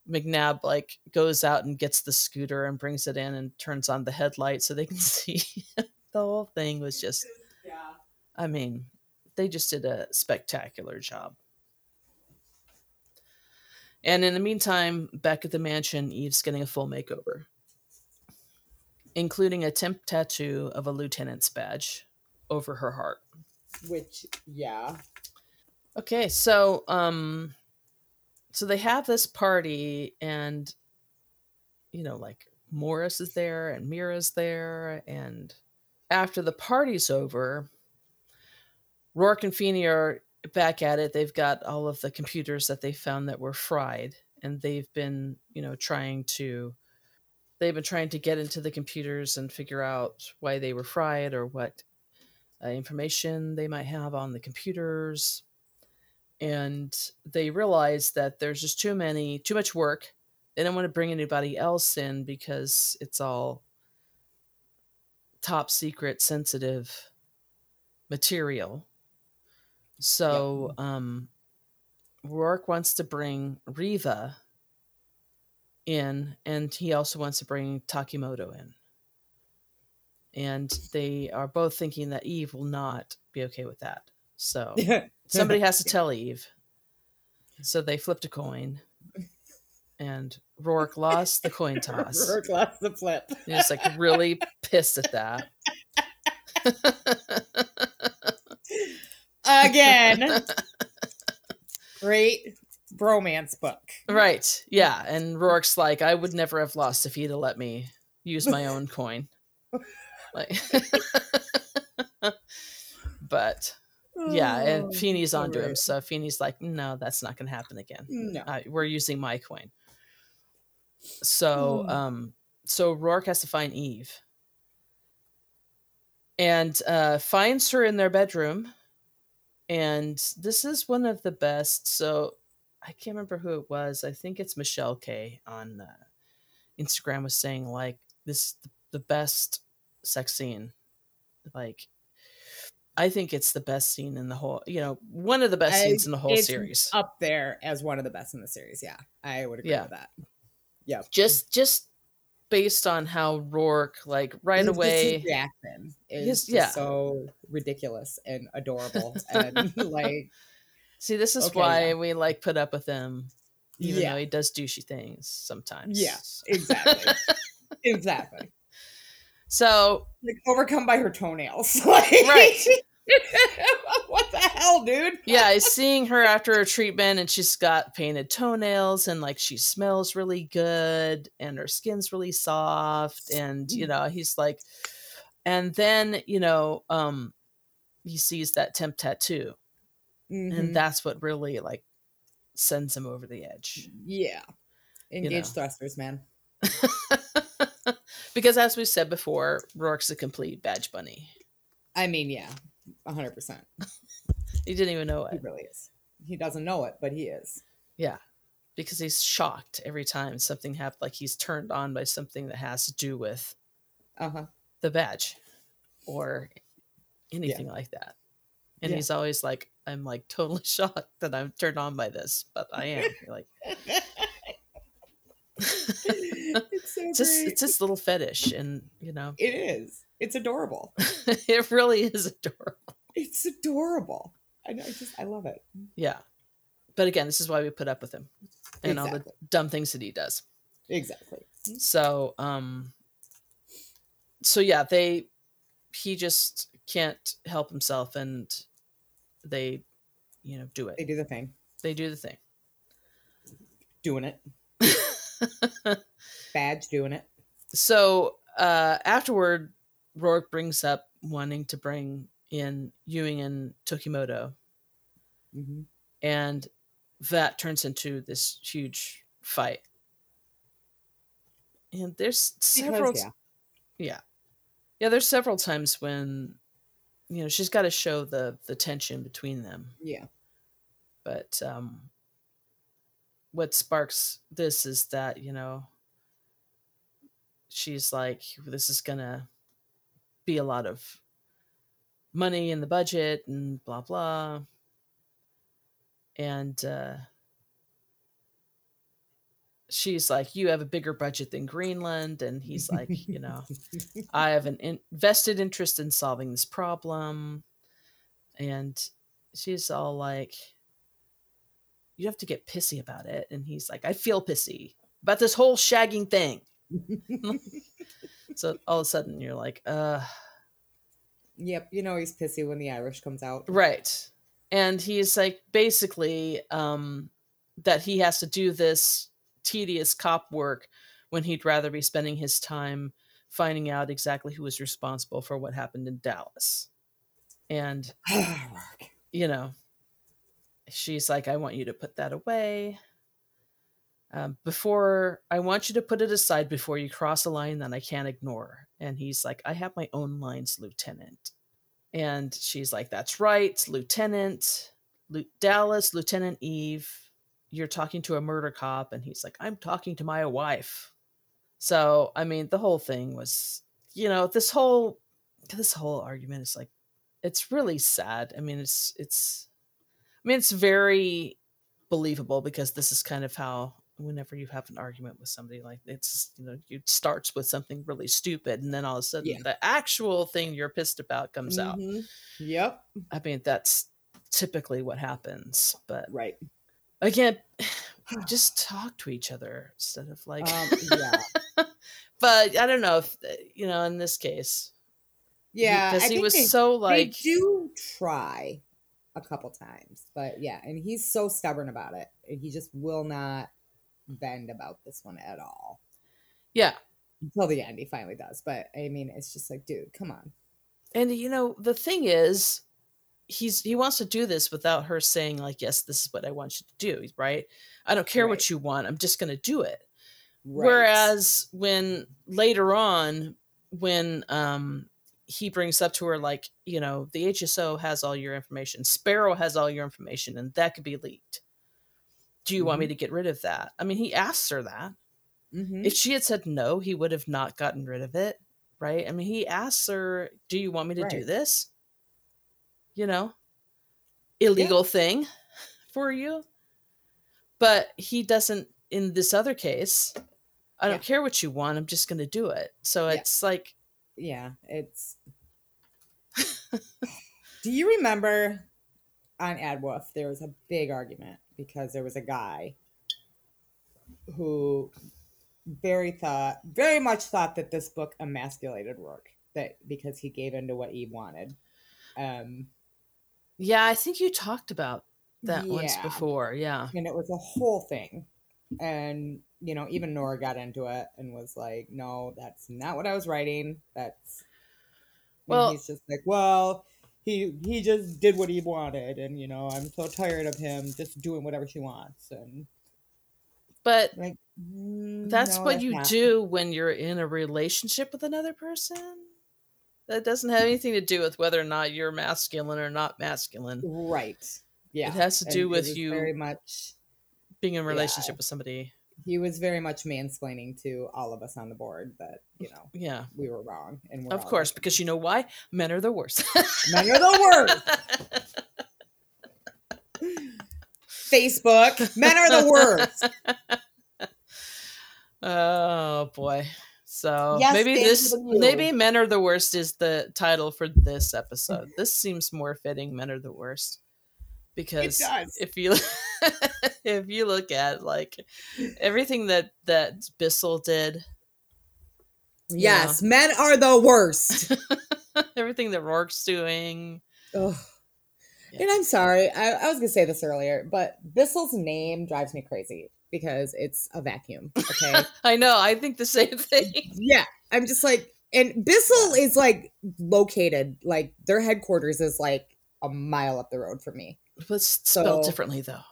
McNab like goes out and gets the scooter and brings it in and turns on the headlight so they can <laughs> see. the whole thing was just yeah. I mean, they just did a spectacular job. And in the meantime, back at the mansion, Eve's getting a full makeover, including a temp tattoo of a lieutenant's badge over her heart. Which, yeah. Okay, so um so they have this party and you know, like Morris is there and Mira's there and after the party's over, Roarke and Feeney are back at it. They've got all of the computers that they found that were fried, and they've been you know trying to they've been trying to get into the computers and figure out why they were fried or what uh, information they might have on the computers. And they realize that there's just too many too much work. They don't want to bring anybody else in because it's all top secret sensitive material. So yep. um roarke wants to bring reva in and he also wants to bring tokimoto in. And they are both thinking that eve will not be okay with that. So <laughs> somebody has to tell eve. So they flipped a coin and roarke lost the coin toss. Roarke lost the flip. He was like really pissed at that. Again. <laughs> Great bromance book. Right. Yeah. And Roarke's like, I would never have lost if he'd have let me use my own <laughs> coin. Like <laughs> but yeah, and oh, Feeney's onto him. So Feeney's like, no, that's not gonna happen again. No. Uh, we're using my coin. So um so Roarke has to find Eve. And uh finds her in their bedroom. And this is one of the best. So I can't remember who it was. I think it's Michelle K on uh, Instagram was saying like this the best sex scene. Like I think it's the best scene in the whole, you know, one of the best I, scenes in the whole series. Up there as one of the best in the series. Yeah. I would agree yeah. with that. Yeah. Just just based on how Roarke like right his, away his reaction is his, yeah. so ridiculous and adorable and <laughs> like See, this is okay, why yeah. we like put up with him, even yeah. though he does douchey things sometimes. Yes, exactly, <laughs> exactly. So, like overcome by her toenails, <laughs> like, right? <laughs> what the hell, dude? yeah, he's seeing her after her treatment, and she's got painted toenails, and like she smells really good, and her skin's really soft, and you know, he's like, and then you know, um, he sees that temp tattoo Mm-hmm. And that's what really like sends him over the edge. Yeah. Engage you know. thrusters, man. <laughs> because as we said before, Roarke's a complete badge bunny. I mean, yeah, 100%. <laughs> he didn't even know it. He really is. He doesn't know it, but he is. Yeah. Because he's shocked every time something happens, like he's turned on by something that has to do with uh-huh. the badge or anything yeah. like that. And yeah. he's always like, I'm like totally <laughs> shocked that I'm turned on by this, but I am <laughs> like. <laughs> it's, so it's just it's this little fetish, and you know it is. It's adorable. it really is adorable. It's adorable. I know. I just I love it. Yeah, but again, this is why we put up with him and exactly. all the dumb things that he does. Exactly. So, um, so yeah, they he just can't help himself, and they, you know, do it. They do the thing. They do the thing. Doing it. <laughs> Badge doing it. So uh, afterward, Roarke brings up wanting to bring in Ewing and Tokimoto. Mm-hmm. And that turns into this huge fight. And there's several. Because, yeah. yeah. Yeah, there's several times when you know she's got to show the the tension between them. Yeah. But um what sparks this is that you know she's like this is gonna be a lot of money in the budget and blah blah. And uh she's like, You have a bigger budget than Greenland. And he's like, You know, <laughs> I have an in- vested interest in solving this problem. And she's all like, You have to get pissy about it. And he's like, I feel pissy about this whole shagging thing. so all of a sudden you're like, uh, Yep, you know he's pissy when the Irish comes out. Right. And he's like basically um that he has to do this tedious cop work when he'd rather be spending his time finding out exactly who was responsible for what happened in Dallas. And, <sighs> you know, she's like, I want you to put that away. um, before I want you to put it aside before you cross a line that I can't ignore. And he's like, I have my own lines, Lieutenant. And she's like, That's right, Lieutenant Lu- Dallas, Lieutenant Eve. You're talking to a murder cop. And he's like, I'm talking to my wife. So, I mean, the whole thing was, you know, this whole this whole argument is like it's really sad. I mean, it's it's I mean, it's very believable because this is kind of how whenever you have an argument with somebody like it's you know it starts with something really stupid and then all of a sudden Yeah. the actual thing you're pissed about comes out Mhm. Yep. i mean that's typically what happens but Right. Again <sighs> just talk to each other instead of like Um, <laughs> yeah. but i don't know if uh, you know in this case Yeah. because he was they, so they like do try a couple times, but yeah, and he's so stubborn about it. He just will not bend about this one at all yeah until the end. He finally does, but I mean, it's just like, dude, come on. and you know the thing is he's he wants to do this without her saying like yes this is what i want you to do right? I don't care Right. what you want i'm just going to do it. Right. whereas when later on when um he brings up to her like you know the hso has all your information sparrow has all your information and that could be leaked. Do you want me to get rid of that? I mean he asks her that. Mhm. if she had said no he would have not gotten rid of it right? I mean he asks her do you want me to do this you know illegal thing for you but he doesn't in this other case i don't Yeah. care what you want i'm just going to do it so Yeah. it's like yeah, it's. <laughs> Do you remember on Adwolf there was a big argument because there was a guy who very thought very much thought that this book emasculated Roarke that because he gave into what Eve wanted. Um, yeah i think you talked about that once before yeah. And it was a whole thing. And you know even nora got into it and was like no that's not what i was writing. That's and Well- he's just like well he he just did what he wanted and you know i'm so tired of him just doing whatever she wants. And but like mm, that's no, what you not. do when you're in a relationship with another person that doesn't have anything to do with whether or not you're masculine or not masculine. Right. Yeah. It has to do it with you very much being in a relationship with somebody. He was very much mansplaining to all of us on the board that you know yeah. we were wrong and we're of course right. because you know why? Men are the worst. Men are the worst. Facebook. Men are the worst. <laughs> oh boy so Yes, maybe this maybe men are the worst is the title for this episode. <laughs> This seems more fitting men are the worst. Because if you <laughs> if you look at like everything that that Bissell did Yes, men are the worst. <laughs> everything that Roarke's doing. Ugh. Yeah. And I'm sorry, I, I was gonna say this earlier, but Bissell's name drives me crazy because it's a vacuum. Okay. <laughs> I know I think the same thing <laughs> yeah. I'm just like and Bissell is like located, like their headquarters is like a mile up the road from me. but spelled So- differently though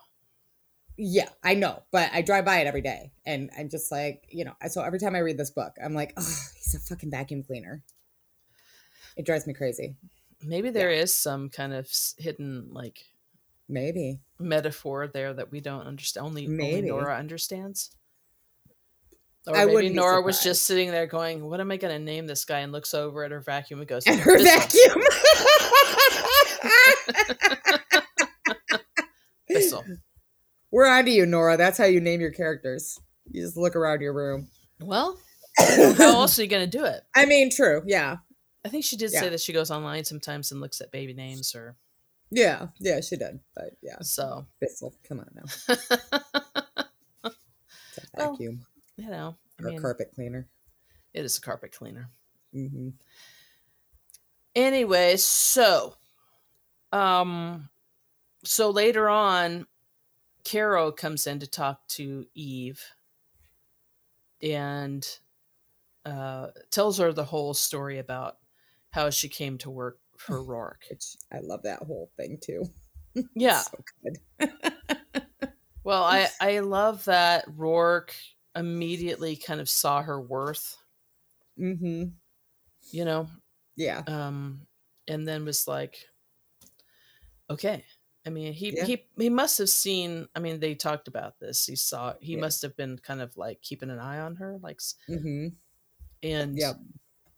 Yeah, I know, but I drive by it every day, and I'm just like, you know, so every time I read this book, I'm like, oh, he's a fucking vacuum cleaner. It drives me crazy. maybe there is some kind of hidden like Maybe. metaphor there that we don't understand. Only, only Nora understands. Or I maybe wouldn't Nora was just sitting there going, "What am I going to name this guy?" and looks over at her vacuum and goes, And her "This vacuum. <laughs> Thistle." We're on to you, Nora. That's how you name your characters. You just look around your room. Well, <coughs> how else are you going to do it? I mean, true. Yeah. I think she did Yeah. say that she goes online sometimes and looks at baby names or Yeah. Yeah, she did. But yeah. so. Bissell, come on now. <laughs> It's a Well, vacuum you know, I or mean, a carpet cleaner. it is a carpet cleaner. hmm Anyway, so um so later on Caro comes in to talk to Eve and uh tells her the whole story about how she came to work for Roarke. Which I love that whole thing too. <laughs> Yeah. So good. <laughs> Well, I I love that Roarke immediately kind of saw her worth. Mm-hmm. You know. Yeah. Um, and then was like, okay. I mean, he yeah. he he must have seen. I mean, they talked about this. He saw. He yeah. must have been kind of like keeping an eye on her, like, mm-hmm. and yep.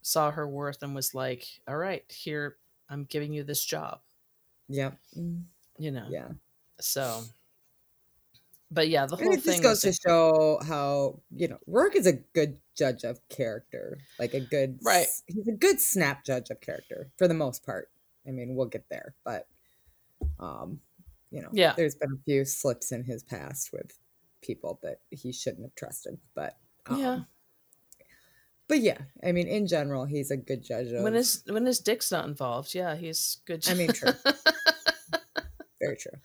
saw her worth and was like, "All right, here, I'm giving you this job." Yep. You know. Yeah. So but yeah, the whole and it thing just goes to show how you know Roarke is a good judge of character, like a good right. He's a good snap judge of character for the most part. I mean, we'll get there, but um, you know, yeah, there's been a few slips in his past with people that he shouldn't have trusted, but um, yeah. But yeah, I mean, in general, he's a good judge of when his when his dick's not involved. Yeah, he's good. I mean, true. <laughs> Very true. Good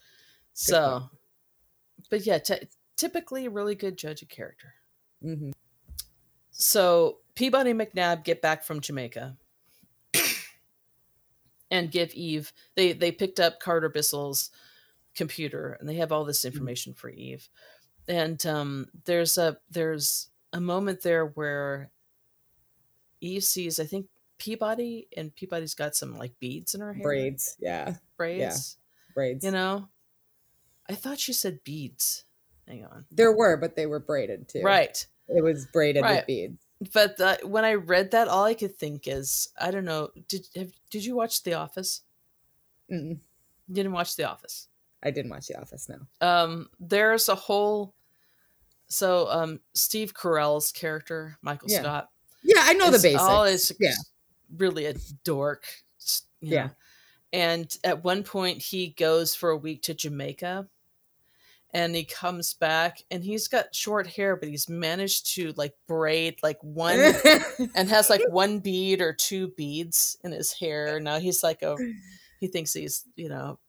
so, point but yeah, t- typically a really good judge of character. Mm-hmm. So Peabody McNab get back from Jamaica <coughs> and give Eve. They they picked up Carter Bissell's computer and they have all this mm-hmm. information mm-hmm. for Eve. And um, there's a there's a moment there where Eve sees I think Peabody and Peabody's got some like beads in her hair. Braids, yeah. Braids. Yeah. Braids. You know? I thought she said beads. Hang on. There were, but they were braided too. Right. It was braided right. with beads. But the, when I read that, all I could think is, I don't know. Did have, did you watch The Office? Mm-mm. Didn't watch The Office. I didn't watch The Office. No. Um, there's a whole. So, um, Steve Carell's character, Michael yeah. Scott. Yeah, I know the basics. All is yeah. really a dork. yeah. Know. And at one point, he goes for a week to Jamaica and he comes back and he's got short hair but he's managed to like braid like one <laughs> and has like one bead or two beads in his hair now he's like a he thinks he's you know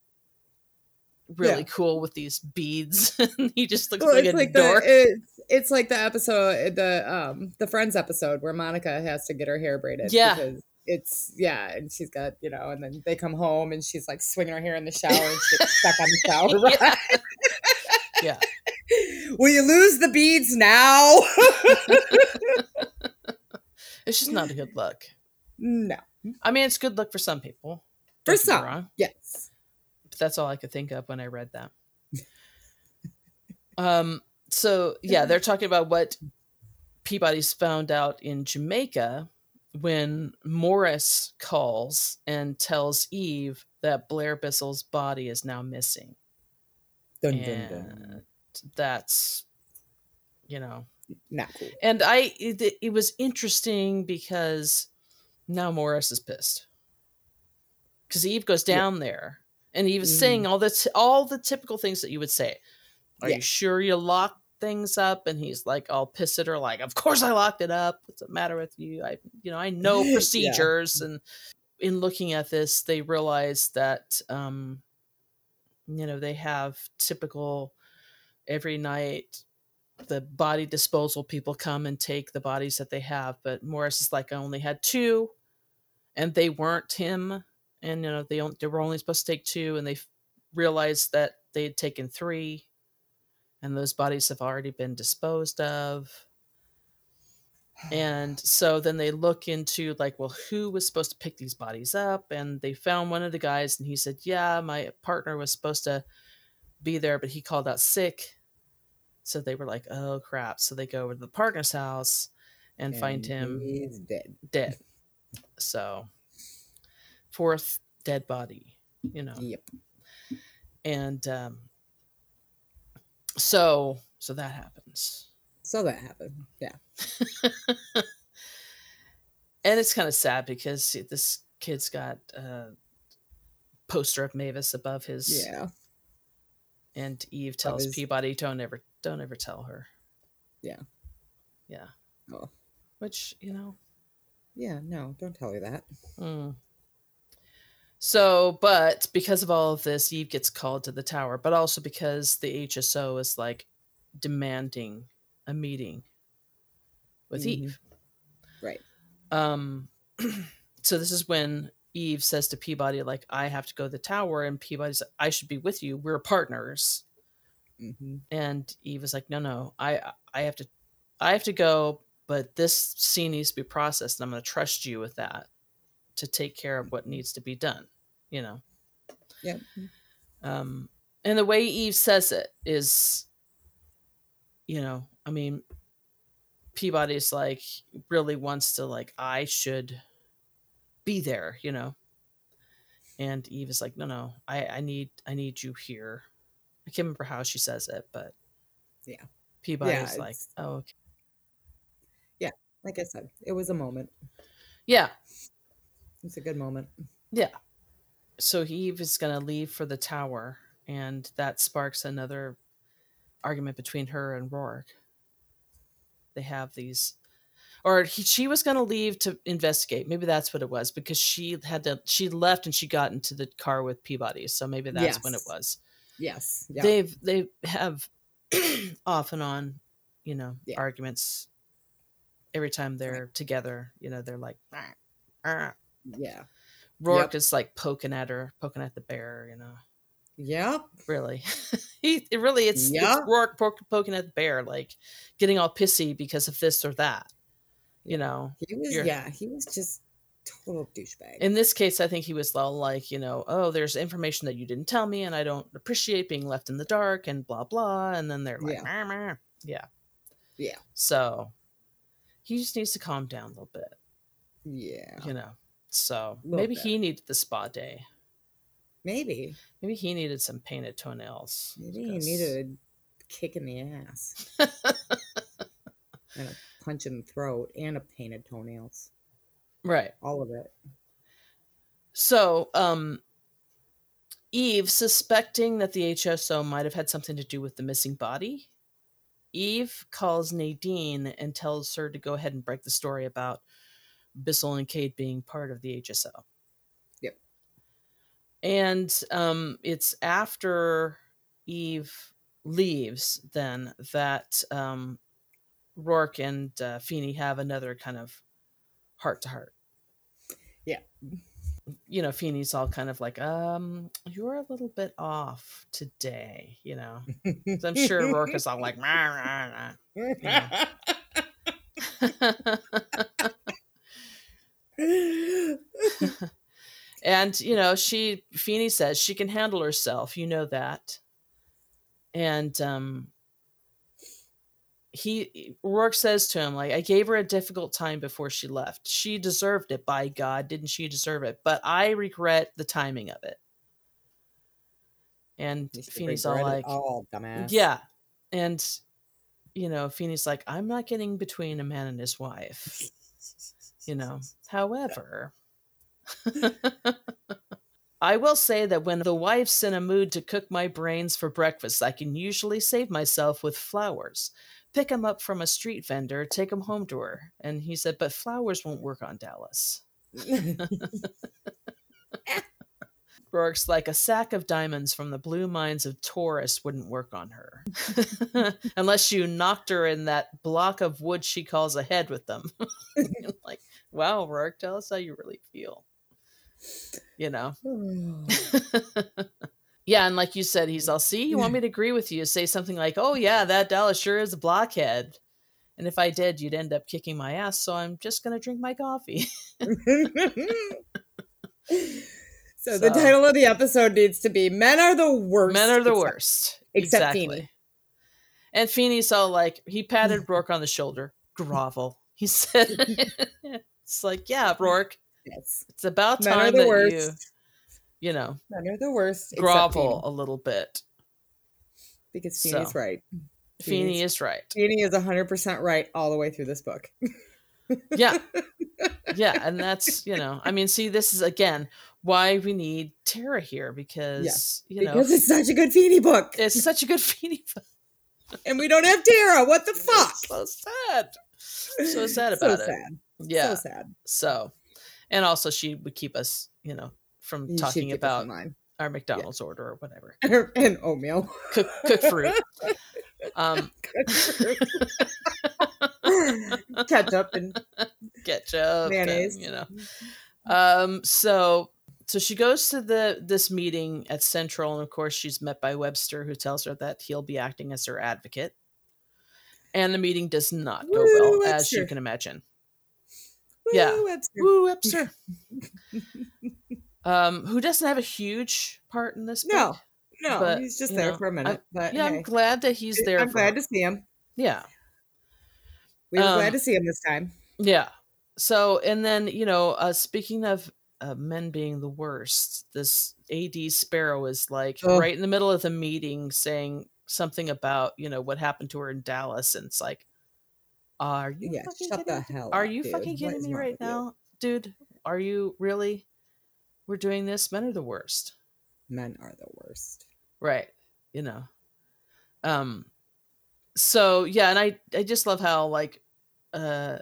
really yeah. cool with these beads <laughs> he just looks well, like a like dork the, it's, it's like the episode the um the friends episode where monica has to get her hair braided yeah because it's yeah, and she's got you know, and then they come home and she's like swinging her hair in the shower and she gets stuck on the shower. <laughs> Right? yeah. <laughs> Will you lose the beads now? it's just not a good look. No. I mean, it's good look for some people. For some, yes. That's all I could think of when I read that. um. So yeah, they're talking about what Peabody's found out in Jamaica when Morris calls and tells Eve that Blair Bissell's body is now missing. Dun, dun, dun. that's you know not cool. And I it, it was interesting because now Morris is pissed because Eve goes down yeah. there and he was mm. saying all the t- all the typical things that you would say. Are yeah. you sure you locked things up? And he's like all pissed at her, like, "Of course I locked it up. What's the matter with you? I you know I know <laughs> procedures." yeah. And in looking at this, they realize that um, you know they have typical every night the body disposal people come and take the bodies that they have but morris is like i only had two and they weren't him and you know they, they were only supposed to take two and they realized that they had taken three and those bodies have already been disposed of. And so then they look into like well who was supposed to pick these bodies up? And they found one of the guys and he said yeah my partner was supposed to be there but he called out sick. So they were like oh crap. So they go over to the partner's house and, and find him dead. dead. So fourth dead body you know yep and um so so that happens so that happened. Yeah. <laughs> and it's kind of sad because this kid's got a poster of Mavis above his. Yeah. And Eve tells his... Peabody, "Don't ever, don't ever tell her." Yeah. Yeah. Oh. Which you know. Yeah. No, don't tell her that. Mm. So, but because of all of this, Eve gets called to the tower, but also because the HSO is like demanding a meeting with mm-hmm. Eve. Right. Um <clears throat> so this is when Eve says to Peabody like I have to go to the tower and Peabody's I should be with you. We're partners. Mm-hmm. And Eve is like, "No, no, I I have to I have to go, but this scene needs to be processed, and I'm going to trust you with that to take care of what needs to be done." You know. Yeah. Um, and the way Eve says it is, you know, I mean, Peabody's like really wants to like I should be there, you know. And Eve is like, no, no, I, I need I need you here. I can't remember how she says it, but yeah. Peabody's yeah, like, oh okay. Yeah, like I said, it was a moment. Yeah. It's a good moment. Yeah. So Eve is gonna leave for the tower, and that sparks another argument between her and Roarke. They have these or he, she was going to leave to investigate. Maybe that's what it was because she had to. She left and she got into the car with Peabody, so maybe that's yes. when it was. Yes, yeah. they've they have <clears throat> off and on, you know, yeah. arguments. Every time they're together, you know, they're like. Yeah. Roarke yep. is like poking at her, poking at the bear, you know. Yep. Really. <laughs> he it really it's, yep. it's Roarke poking at the bear, like getting all pissy because of this or that you know he was yeah he was just total douchebag in this case i think he was all like you know oh there's information that you didn't tell me and i don't appreciate being left in the dark and blah blah and then they're like yeah meh, yeah yeah so he just needs to calm down a little bit yeah you know so maybe bit. he needed the spa day maybe maybe he needed some painted toenails maybe he needed a kick in the ass <laughs> and a punch in the throat and a painted toenails. Right. All of it. So, um, Eve, suspecting that the HSO might have had something to do with the missing body, Eve calls Nadine and tells her to go ahead and break the story about Bissell and Kade being part of the HSO. Yep. And um, it's after Eve leaves then that um, Roarke and uh, Feeney have another kind of heart to heart. Yeah. You know, Feeney's all kind of like, um, you're a little bit off today, you know. I'm sure Roarke is all like, rah, rah, <laughs> <laughs> <laughs> and you know, she Feeney says she can handle herself, you know that. And um he Roarke says to him like I gave her a difficult time before she left. She deserved it by God, didn't she deserve it? But I regret the timing of it. And Feeney's all like, "Oh, dumbass." Yeah, and you know, Feeney's like, "I'm not getting between a man and his wife." <laughs> you know. However, <laughs> I will say that when the wife's in a mood to cook my brains for breakfast, I can usually save myself with flowers pick them up from a street vendor, take them home to her. And he said, but flowers won't work on Dallas. <laughs> Roarke's like a sack of diamonds from the blue mines of Taurus wouldn't work on her. <laughs> Unless you knocked her in that block of wood she calls a head with them. like, wow, Roarke, tell us how you really feel. You know? Hmm. <laughs> Yeah, and like you said, he's all see, you want me to <clears throat> agree with you, say something like, Oh yeah, that Dallas sure is a blockhead. And if I did, you'd end up kicking my ass, so I'm just gonna drink my coffee. so, <laughs> so, the title of the episode needs to be Men Are the Worst. Men are the except, worst. Except exactly. And Feeney's all like he patted <laughs> Roarke on the shoulder. Grovel. He said it's like, yeah, Roarke. Yes. It's about time that worst. you you know, none are the worst. Grovel a little bit. Because Feeney's so, right. Feeney is right. Feeney is 100% right all the way through this book. yeah. <laughs> Yeah. And that's, you know, I mean, see, this is again why we need Tara here because, yeah. you know, because it's such a good Feeney book. It's such a good Feeney book. and we don't have Tara. What the <laughs> fuck? It's so sad. So sad about so it. Sad. Yeah. So sad. So, and also she would keep us, you know, from you talking about our McDonald's yeah. order or whatever. <laughs> and oatmeal. Cook, cook fruit. <laughs> um, <laughs> ketchup and ketchup, mayonnaise. And, you know. Um, so so she goes to the this meeting at Central, and of course she's met by Webster, who tells her that he'll be acting as her advocate. And the meeting does not go Woo, well, Webster. as you can imagine. Woo, yeah, Webster. Woo, Webster. <laughs> um, who doesn't have a huge part in this? No, book, no, but, he's just there know, for a minute. I, but yeah, hey. I'm glad that he's there. I'm glad to see him. Yeah, we were um, glad to see him this time. Yeah. So, and then you know, uh, speaking of uh, men being the worst, this AD Sparrow is like oh. right in the middle of the meeting saying something about you know what happened to her in Dallas, and it's like, are you? Yeah, shut the hell. Are you dude. fucking kidding me right now, you? dude? Are you really? We're doing this. Men are the worst. Men are the worst. Right. You know. Um. So yeah, and I I just love how like, uh,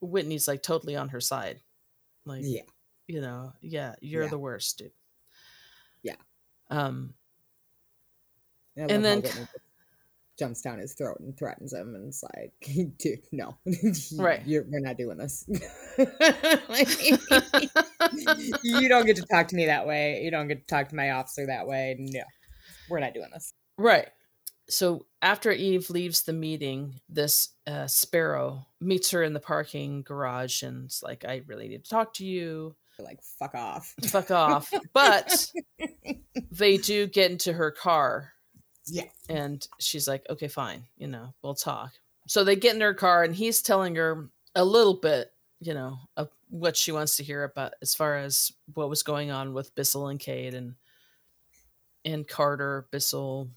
Whitney's like totally on her side. Like yeah, you know, yeah, you're yeah. the worst, dude. Yeah. Um. And then jumps down his throat and threatens him, and it's like, <laughs> dude, no, <laughs> right, You're, we're not doing this. <laughs> you don't get to talk to me that way. You don't get to talk to my officer that way. No, we're not doing this. Right. So after Eve leaves the meeting, this uh, sparrow meets her in the parking garage and it's like, I really need to talk to you. Like, fuck off. Fuck off. But they do get into her car yeah. And she's like, okay, fine, you know, we'll talk. So they get in her car and he's telling her a little bit, you know, of what she wants to hear about as far as what was going on with Bissell and Kade and and Carter, Bissell,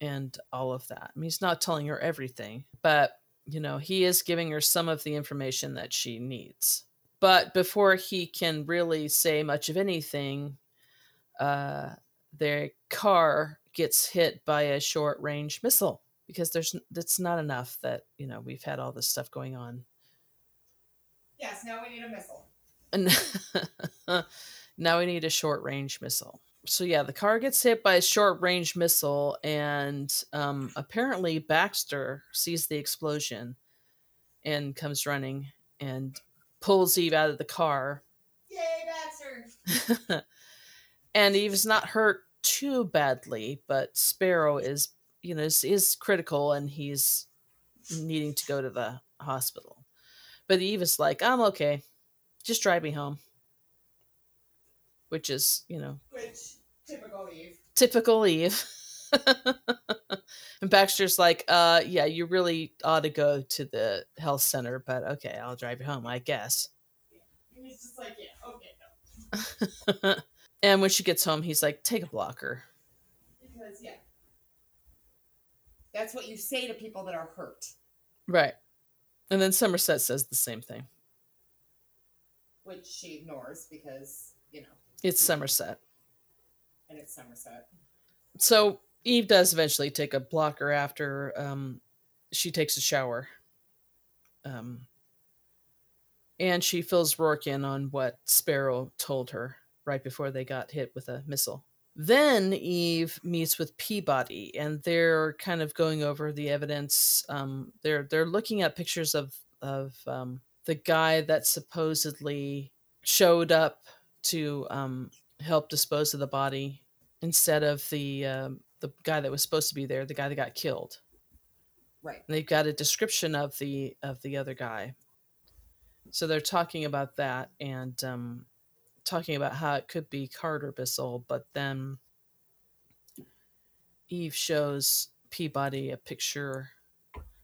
and all of that. I mean, he's not telling her everything, but you know, he is giving her some of the information that she needs. But before he can really say much of anything, uh, their car gets hit by a short range missile because there's that's not enough that you know we've had all this stuff going on. Yes now we need a missile. And <laughs> now we need a short range missile. So yeah the car gets hit by a short range missile and um, apparently baxter sees the explosion and comes running and pulls eve out of the car. Yay baxter. <laughs> And eve's not hurt too badly, but Sparrow is, you know, is, is critical and he's needing to go to the hospital. But Eve is like, I'm okay. Just drive me home. Which is, you know, which typical Eve. Typical Eve. <laughs> and Baxter's like, uh, yeah, you really ought to go to the health center, but okay, I'll drive you home, I guess. Yeah. he's just like, yeah, okay, no. <laughs> And when she gets home, he's like, take a blocker. Because, yeah. That's what you say to people that are hurt. Right. And then Somerset says the same thing. Which she ignores because, you know. It's Somerset. And it's Somerset. So Eve does eventually take a blocker after um, she takes a shower. Um, and she fills Roarke in on what Sparrow told her right before they got hit with a missile. Then Eve meets with Peabody, and they're kind of going over the evidence. Um, they're they're looking at pictures of of um, the guy that supposedly showed up to um, help dispose of the body instead of the uh, the guy that was supposed to be there, the guy that got killed. Right. And they've got a description of the of the other guy. So they're talking about that, and um, talking about how it could be Carter Bissell, but then Eve shows Peabody a picture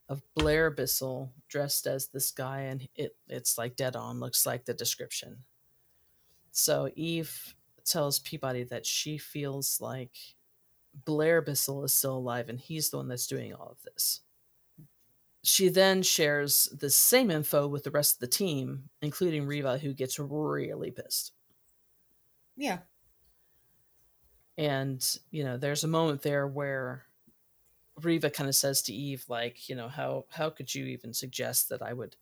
of Blair Bissell dressed as this guy, and it it's like dead on, looks like the description. So Eve tells Peabody that she feels like Blair Bissell is still alive and he's the one that's doing all of this. She then shares the same info with the rest of the team, including Reva, who gets really pissed. Yeah. And, you know, there's a moment there where Reva kind of says to Eve, like, you know, how how could you even suggest that I would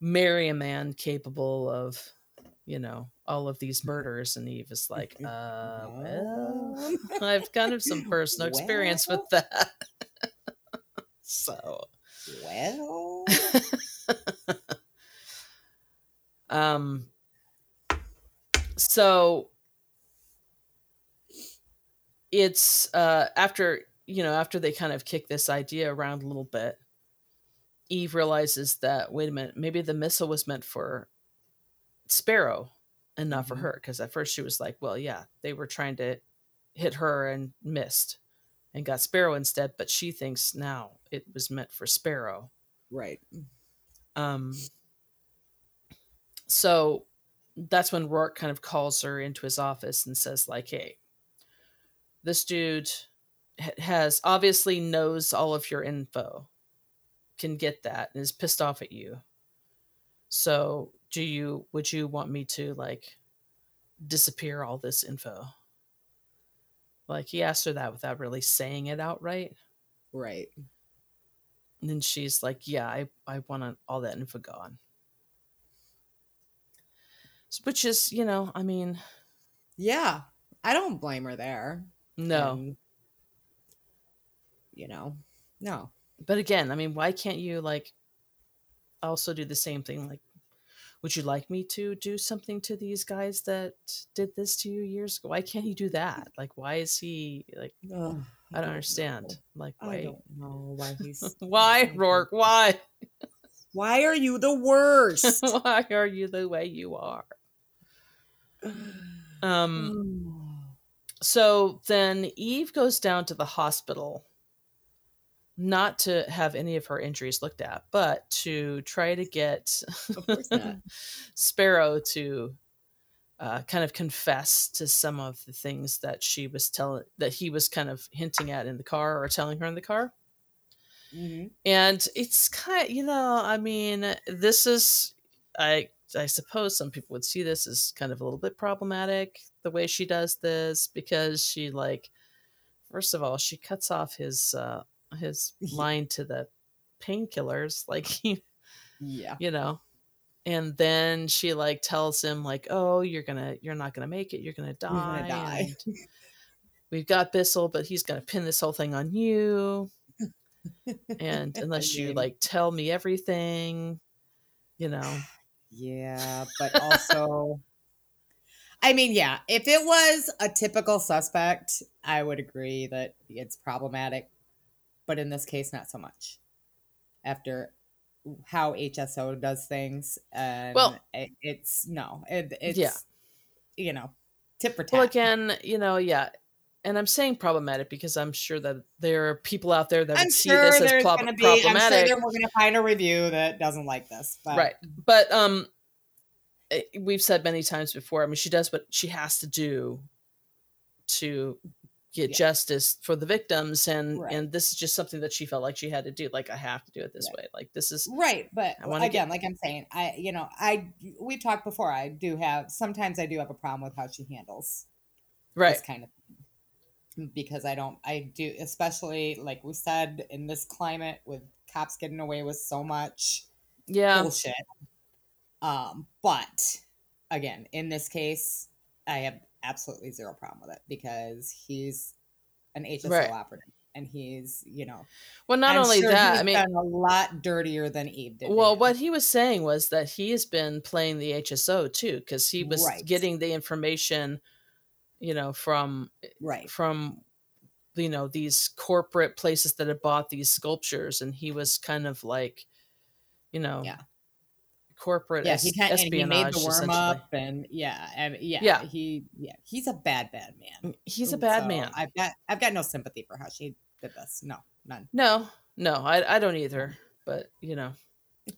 marry a man capable of, you know, all of these murders? And Eve is like, <laughs> uh, well, <laughs> I've kind of some personal <laughs> experience with that. so well um so it's uh after you know after they kind of kick this idea around a little bit eve realizes that wait a minute maybe the missile was meant for sparrow and not for Mhm. her because at first she was like well yeah they were trying to hit her and missed and got sparrow instead but she thinks now it was meant for sparrow Right. um so that's when roarke kind of calls her into his office and says like hey this dude has obviously knows all of your info can get that and is pissed off at you. So do you would you want me to like disappear all this info? Like he asked her that without really saying it outright. Right. and then she's like yeah i, I want all that info gone which is you know i mean Yeah. I don't blame her there. no And, you know, no. but again i mean why can't you like also do the same thing like would you like me to do something to these guys that did this to you years ago why can't he do that like why is he like Ugh, i don't understand like I why don't know why he's. <laughs> why roarke why Why are you the worst? <laughs> why are you the way you are um so then eve goes down to the hospital not to have any of her injuries looked at but to try to get Of course not. <laughs> sparrow to uh, kind of confess to some of the things that she was telling that he was kind of hinting at in the car or telling her in the car Mhm. and it's kind of, you know i mean this is i i suppose some people would see this as kind of a little bit problematic the way she does this because she like first of all she cuts off his uh his <laughs> line to the painkillers like <laughs> he Yeah. you know and then she like tells him like oh you're gonna you're not gonna make it you're gonna die, gonna die. <laughs> we've got bissell but he's gonna pin this whole thing on you and unless you like tell me everything you know Yeah, but also, I mean, yeah, if it was a typical suspect, I would agree that it's problematic. But in this case, not so much. After how HSO does things, and Well- it, it's no, it, it's Yeah. you know, tip for tat. well again you know yeah and i'm saying problematic because i'm sure that there are people out there that I'm would see sure this as there's gonna be. I'm sure problematic there, we're gonna find a review that doesn't like this. But right but um eh, we've said many times before i mean she does what she has to do to get Yeah. justice for the victims and Right. and this is just something that she felt like she had to do like i have to do it this Right. way like this is Right, but I again, like I'm saying, I you know, I we talked before. I do have sometimes I do have a problem with how she handles right this kind of thing because I don't I do especially like we said in this climate with cops getting away with so much yeah bullshit. Um, but again, in this case, I have absolutely zero problem with it because he's an HSO Right. operative and he's you know well not I'm only sure that he's i mean a lot dirtier than Eve did. well what he was saying was that he has been playing the hso too because he was Right. getting the information you know from right from you know these corporate places that had bought these sculptures and he was kind of like you know Yeah. corporate yeah, es- he kind and he made espionage the worm up, and yeah, and yeah, Yeah. he yeah, he's a bad, bad man. he's a bad So man I've got I've got no sympathy for how she did this. No, none. no no I, I don't either but you know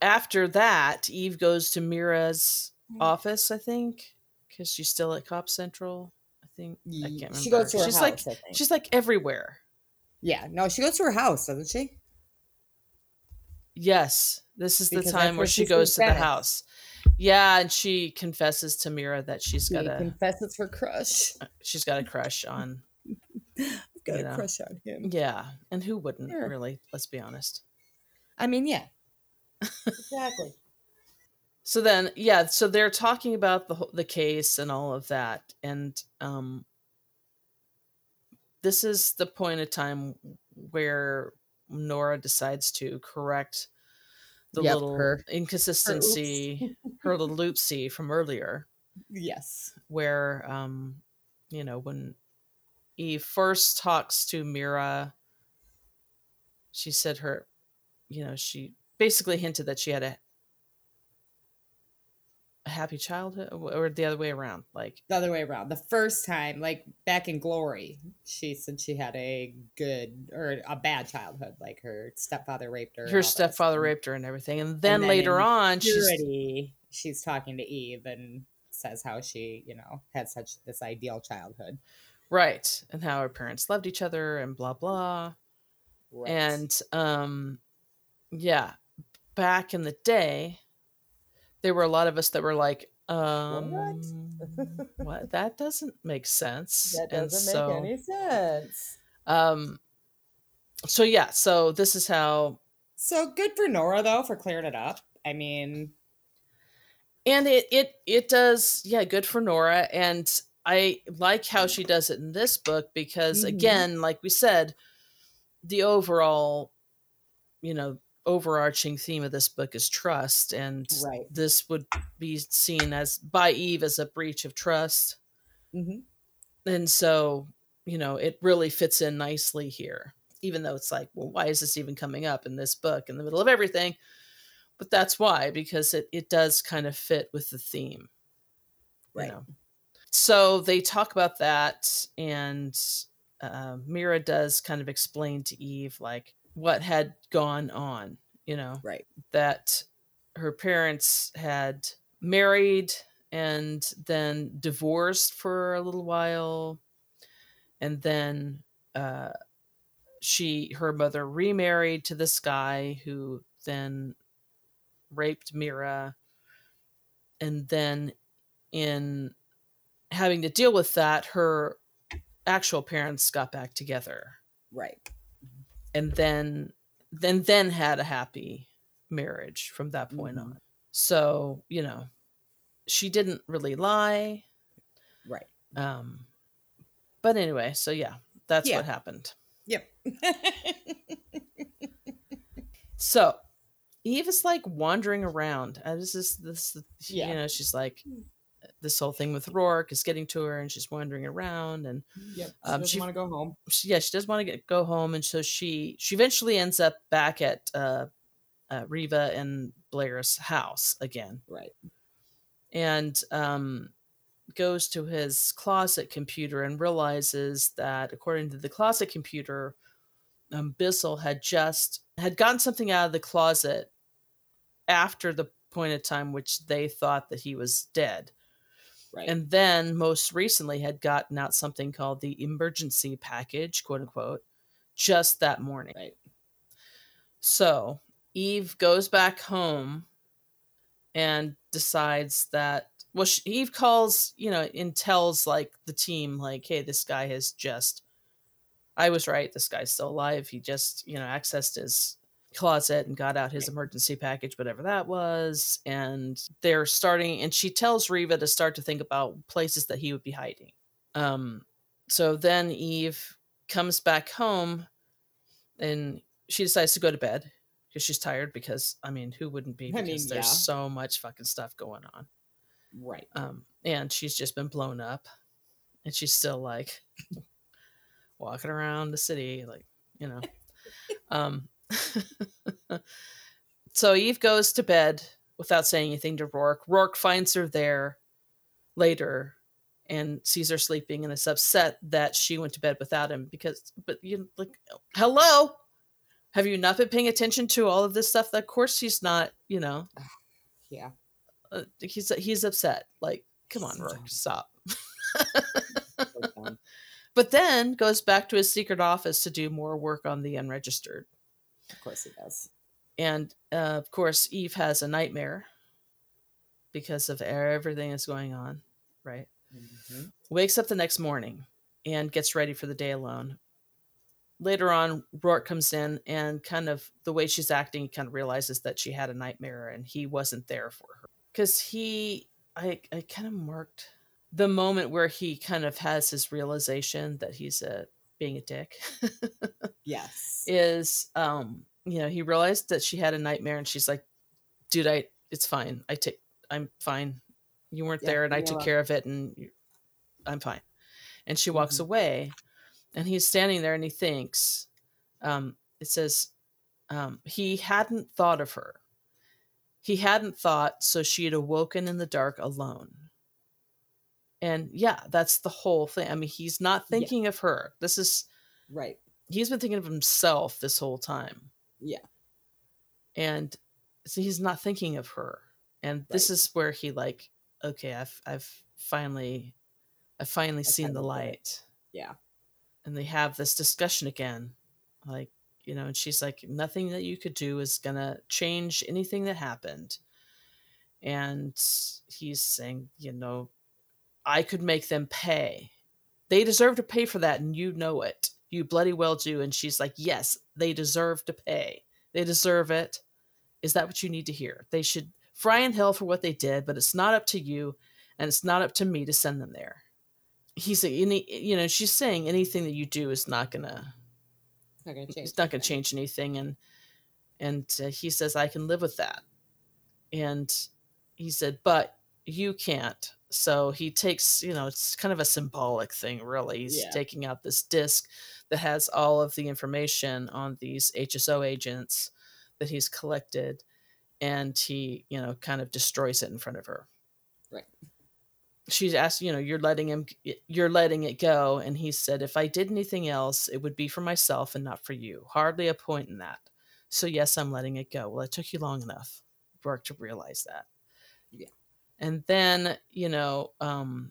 after that eve goes to mira's Mm. office i think because she's still at cop central think i can't remember She goes to her she's house. like she's like everywhere yeah, no, she goes to her house, doesn't she? Yes, this is the Because that's time where she goes to the house. Yeah, and she confesses to Mira that she's got a She confesses her crush. Uh, she's got a crush on. <laughs> Got a know. crush on him. Yeah, and who wouldn't Sure. really? Let's be honest. I mean, yeah, exactly. So then, yeah, so they're talking about the the case and all of that, and um, this is the point of time where Nora decides to correct the Yep, little her- inconsistency, her, little <laughs> oopsie from earlier. Yes. Where, um, you know, when Eve first talks to Mira, she said her, you know, she basically hinted that she had a a happy childhood or the other way around like the other way around. The first time like back in glory she said she had a good or a bad childhood like her stepfather raped her her stepfather raped her and everything and then, and then later on she's she's talking to eve and says how she you know had such this ideal childhood. Right and how her parents loved each other and blah blah. Right. and um yeah back in the day there were a lot of us that were like, um, what? what? That doesn't make sense. That doesn't so, make any sense. Um, so yeah, so this is how. So good for Nora though for clearing it up. I mean, and it it it does yeah good for Nora and I like how she does it in this book because mm-hmm. again like we said the overall you know overarching theme of this book is trust and right. this would be seen as by eve as a breach of trust mm-hmm. and so you know it really fits in nicely here even though it's like well why is this even coming up in this book in the middle of everything but that's why because it, it does kind of fit with the theme right you know? so they talk about that and uh, mira does kind of explain to eve like what had gone on, you know. Right. That her parents had married and then divorced for a little while and then uh she her mother remarried to this guy who then raped Mira and then in having to deal with that her actual parents got back together right and then then then had a happy marriage from that point mm-hmm. on. So, you know, she didn't really lie. Right. Um but anyway, so yeah, that's yeah. what happened. Yep. <laughs> so, Eve is like wandering around. Uh, this is this yeah. you know, she's like this whole thing with Roarke is getting to her, and she's wandering around, and yep, she um, doesn't want to go home. She, yeah, she does want to get go home, and so she she eventually ends up back at uh, uh, Reva and Blair's house again, right? And um, goes to his closet computer and realizes that, according to the closet computer, um, Bissell had just had gotten something out of the closet after the point of time which they thought that he was dead Right. And then most recently had gotten out something called the emergency package, quote unquote, just that morning. Right. So Eve goes back home and decides that well she, Eve calls, you know, and tells like the team like, "Hey, this guy has just I was right. This guy's still alive. He just, you know, accessed his closet and got out his emergency package, whatever that was. And they're starting, and she tells Reva to start to think about places that he would be hiding. Um, so then Eve comes back home and she decides to go to bed because she's tired. Because, I mean, who wouldn't be? Because I mean, there's so much fucking stuff going on. Right. Um, and she's just been blown up and she's still like walking around the city, like, you know. <laughs> um, <laughs> so Eve goes to bed without saying anything to Roarke. Roarke finds her there later and sees her sleeping and is upset that she went to bed without him because but you like hello? Have you not been paying attention to all of this stuff? Of course he's not you know. <sighs> Yeah. Uh, he's he's upset. Like come on Roarke stop. <laughs> But then goes back to his secret office to do more work on the unregistered of course he does. And uh, of course, Eve has a nightmare because of everything that's going on, right? Mm-hmm. Wakes up the next morning and gets ready for the day alone. Later on, Roarke comes in and kind of the way she's acting, kind of realizes that she had a nightmare and he wasn't there for her. Because he, I, I kind of marked the moment where he kind of has his realization that he's a being a dick. <laughs> yes. Is um, you know, he realized that she had a nightmare and she's like, dude, I it's fine. I take I'm fine. You weren't yeah, there, and I took care of it, and I'm fine." And she walks mm-hmm. away, and he's standing there, and he thinks, um, "It says um, he hadn't thought of her. He hadn't thought, so she had awoken in the dark alone." And yeah, that's the whole thing. I mean, he's not thinking yeah. of her. This is right. He's been thinking of himself this whole time. Yeah. And so he's not thinking of her. And right. this is where he like, okay, I've I've finally I've finally I seen the light. Yeah. And they have this discussion again. Like, you know, and she's like, nothing that you could do is gonna change anything that happened. And he's saying, you know, I could make them pay. They deserve to pay for that, and you know it. You bloody well do. And she's like, Yes, they deserve to pay. They deserve it. Is that what you need to hear? They should fry in hell for what they did, but it's not up to you, and it's not up to me to send them there. He's any, you know, she's saying anything that you do is not gonna, not gonna change. It's not gonna change anything, and and uh, he says I can live with that, and he said, but you can't so he takes, you know, it's kind of a symbolic thing, really. He's yeah. taking out this disc that has all of the information on these HSO agents that he's collected, and he, you know, kind of destroys it in front of her. Right. She's asked, you know, you're letting him, you're letting it go, and he said, if I did anything else, it would be for myself and not for you. Hardly a point in that. So yes, I'm letting it go. Well, it took you long enough, work to realize that. Yeah. And then, you know, um,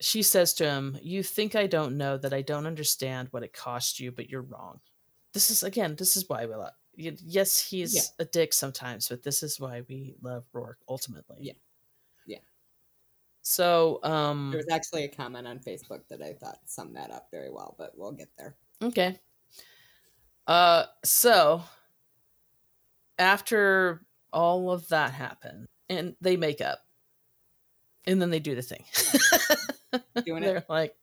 she says to him, You think I don't know that I don't understand what it cost you, but you're wrong. This is, again, this is why we love. Yes, he's yeah. a dick sometimes, but this is why we love Roarke ultimately. Yeah. Yeah. So, um, there was actually a comment on Facebook that I thought summed that up very well, but we'll get there. Okay. Uh, so after all of that happened, and they make up and then they do the thing <laughs> doing they're like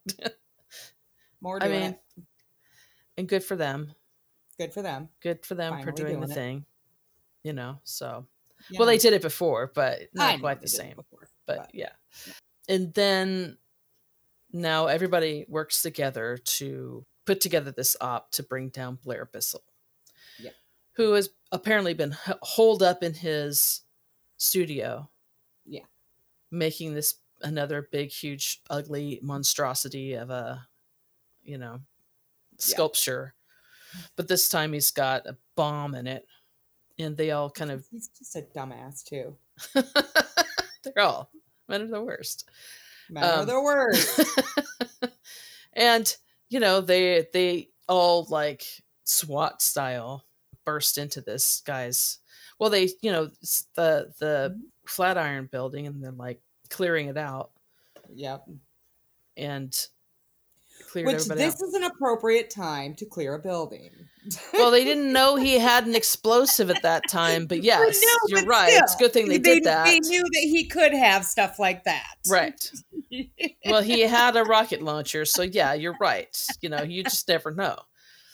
<laughs> more i mean it. and good for them good for them good for them Finally for doing, doing the it. thing you know so yeah. well they did it before but not quite the same before, but, but yeah. yeah and then now everybody works together to put together this op to bring down blair bissell yeah. who has apparently been holed up in his studio. Yeah. Making this another big, huge, ugly monstrosity of a, you know, sculpture. Yeah. But this time he's got a bomb in it. And they all kind of. He's just a dumbass, too. <laughs> They're all. Men are the worst. Men um, are the worst. <laughs> and, you know, they they all like SWAT style burst into this guy's well they you know the the flatiron building and they're like clearing it out. Yeah. And which this out. is an appropriate time to clear a building. Well they didn't <laughs> know he had an explosive at that time but <laughs> yes no, you're but right. still, it's a good thing they, they, did that. they knew that he could have stuff like that. Right. <laughs> Well he had a rocket launcher so yeah you're right. You know you just never know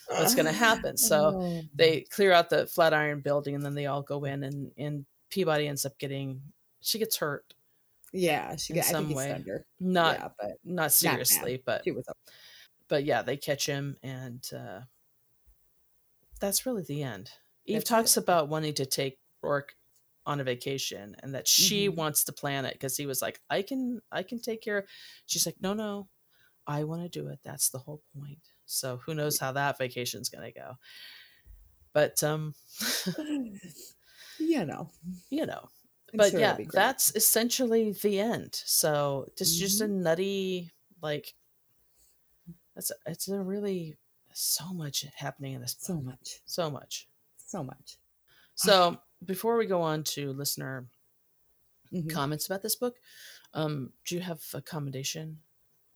what's going to happen. So oh. they clear out the Flatiron building, and then they all go in, and and Peabody ends up getting she gets hurt. Yeah, she in some way. Not yeah, but not seriously, not but she was up. but yeah, they catch him, and uh, that's really the end. Eve that's talks it. about wanting to take Roarke on a vacation and that she mm-hmm. wants to plan it because he was like, I can I can take care. She's like, no, no, I want to do it. That's the whole point. So who knows how that vacation's going to go. But um <sighs> you know. You know. I'm but sure yeah, that's essentially the end. So just mm-hmm. just a mm-hmm. nutty like that's a, it's a really so much happening in this book. so much so much so much so before we go on to listener mm-hmm. comments about this book um do you have a commendation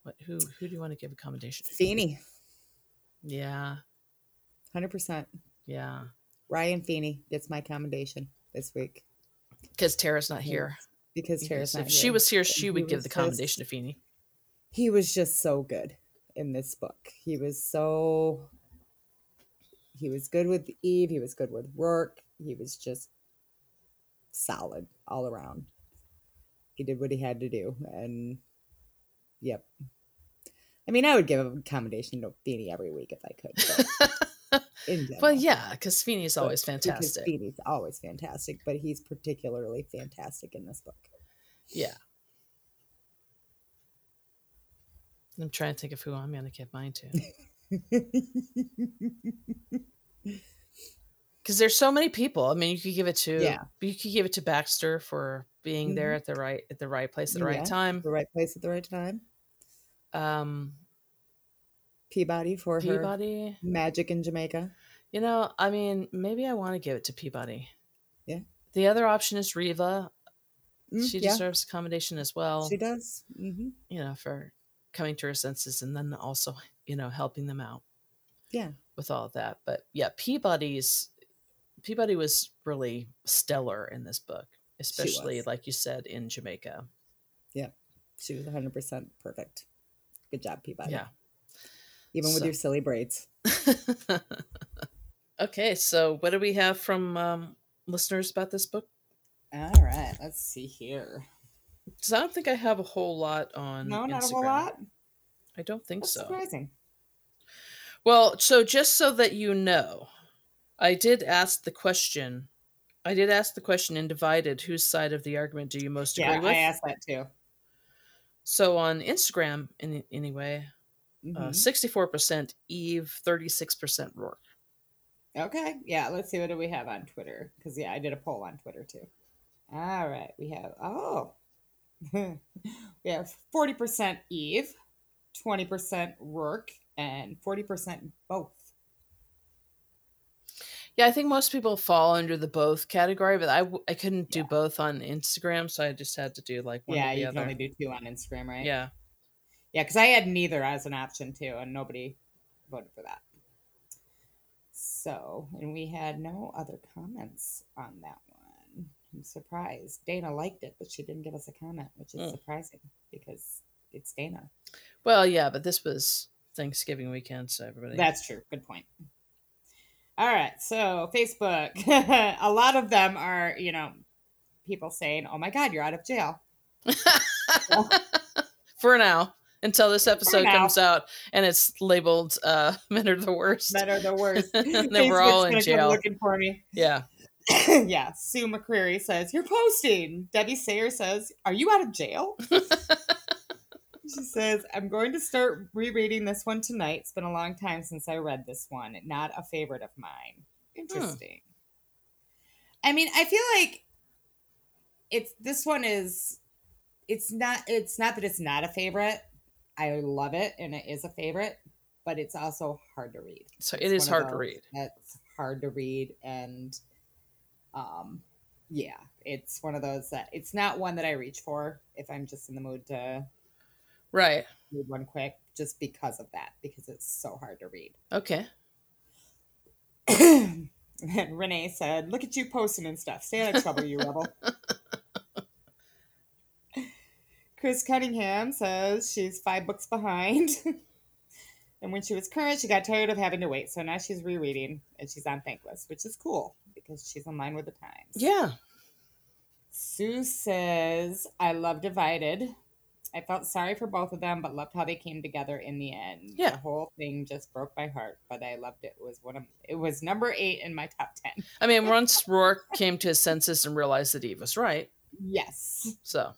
what who who do you want to give a commendation Feeney yeah. 100%. Yeah. Ryan Feeney gets my commendation this week. Because Tara's not here. Because Tara's not if here. she was here, she would give the commendation just, to Feeney. He was just so good in this book. He was so he was good with Eve, he was good with Roarke, he was just solid all around. he did what he had to do, and yep. I mean, I would give a commendation to Feeney every week if I could. <laughs> well, yeah, because Feeney's always fantastic. Feeney's always fantastic, but he's particularly fantastic in this book. Yeah. I'm trying to think of who I'm going to give mine to. <laughs> Because there's so many people. I mean, you could give it to yeah. You could give it to Baxter for being mm-hmm. there at the right at the right place at the yeah, right time. The right place at the right time. Um, Peabody for Peabody. her magic in Jamaica. You know, I mean, maybe I want to give it to Peabody. Yeah. The other option is Reva. Mm, she yeah. deserves accommodation as well. She does. Mm-hmm. You know, for coming to her senses and then also, you know, helping them out. Yeah. With all of that. But yeah, Peabody's Peabody was really stellar in this book, especially like you said in Jamaica. Yeah. She was 100% perfect. Good job, Peabody. Yeah. Even so. with your silly braids. <laughs> okay, so what do we have from um, listeners about this book? All right, let's see here. Because I don't think I have a whole lot on. No, not Instagram. a whole lot. I don't think That's so. Surprising. Well, so just so that you know, I did ask the question. I did ask the question in divided. Whose side of the argument do you most agree yeah, with? I asked that too. So on Instagram, in anyway, uh, mm-hmm. uh, sixty-four percent Eve, thirty-six percent Roarke. Okay, yeah. Let's see what do we have on Twitter because yeah, I did a poll on Twitter too. All right, we have oh, <laughs> we have forty percent Eve, twenty percent Roarke, and forty percent both. Yeah, I think most people fall under the both category, but I, I couldn't do yeah. both on Instagram, so I just had to do like one. Yeah, you other. can only do two on Instagram, right? Yeah. Yeah, because I had neither as an option too, and nobody voted for that. So, and we had no other comments on that one. I'm surprised. Dana liked it, but she didn't give us a comment, which is mm. surprising because it's Dana. Well, yeah, but this was Thanksgiving weekend, so everybody. That's true. Good point. All right. So, Facebook, <laughs> a lot of them are, you know, people saying, oh my God, you're out of jail. <laughs> For now until this episode comes out and it's labeled uh, <laughs> "Men are the worst." Men are the worst. then we're all in jail. looking for me. Yeah. yeah. Sue McCreary says you're posting. Debbie Sayer says, "Are you out of jail?" She says, "I'm going to start rereading this one tonight. It's been a long time since I read this one. Not a favorite of mine. Interesting. Hmm. I mean, I feel like it's this one is it's not it's not that it's not a favorite I love it and it is a favorite, but it's also hard to read. So it it's is hard to read. It's hard to read and um yeah, it's one of those that it's not one that I reach for if I'm just in the mood to right read one quick just because of that because it's so hard to read. Okay. <coughs> and Renee said, "Look at you posting and stuff. Stay out of trouble, you rebel." <laughs> Chris Cunningham says she's five books behind. <laughs> and when she was current, she got tired of having to wait. So now she's rereading and she's on Thankless, which is cool because she's in line with the times. Yeah. Sue says, I love Divided. I felt sorry for both of them, but loved how they came together in the end. Yeah. The whole thing just broke my heart, but I loved it. It was one of it was number eight in my top ten. I mean, <laughs> once Roarke came to his senses and realized that Eve was right. Yes. So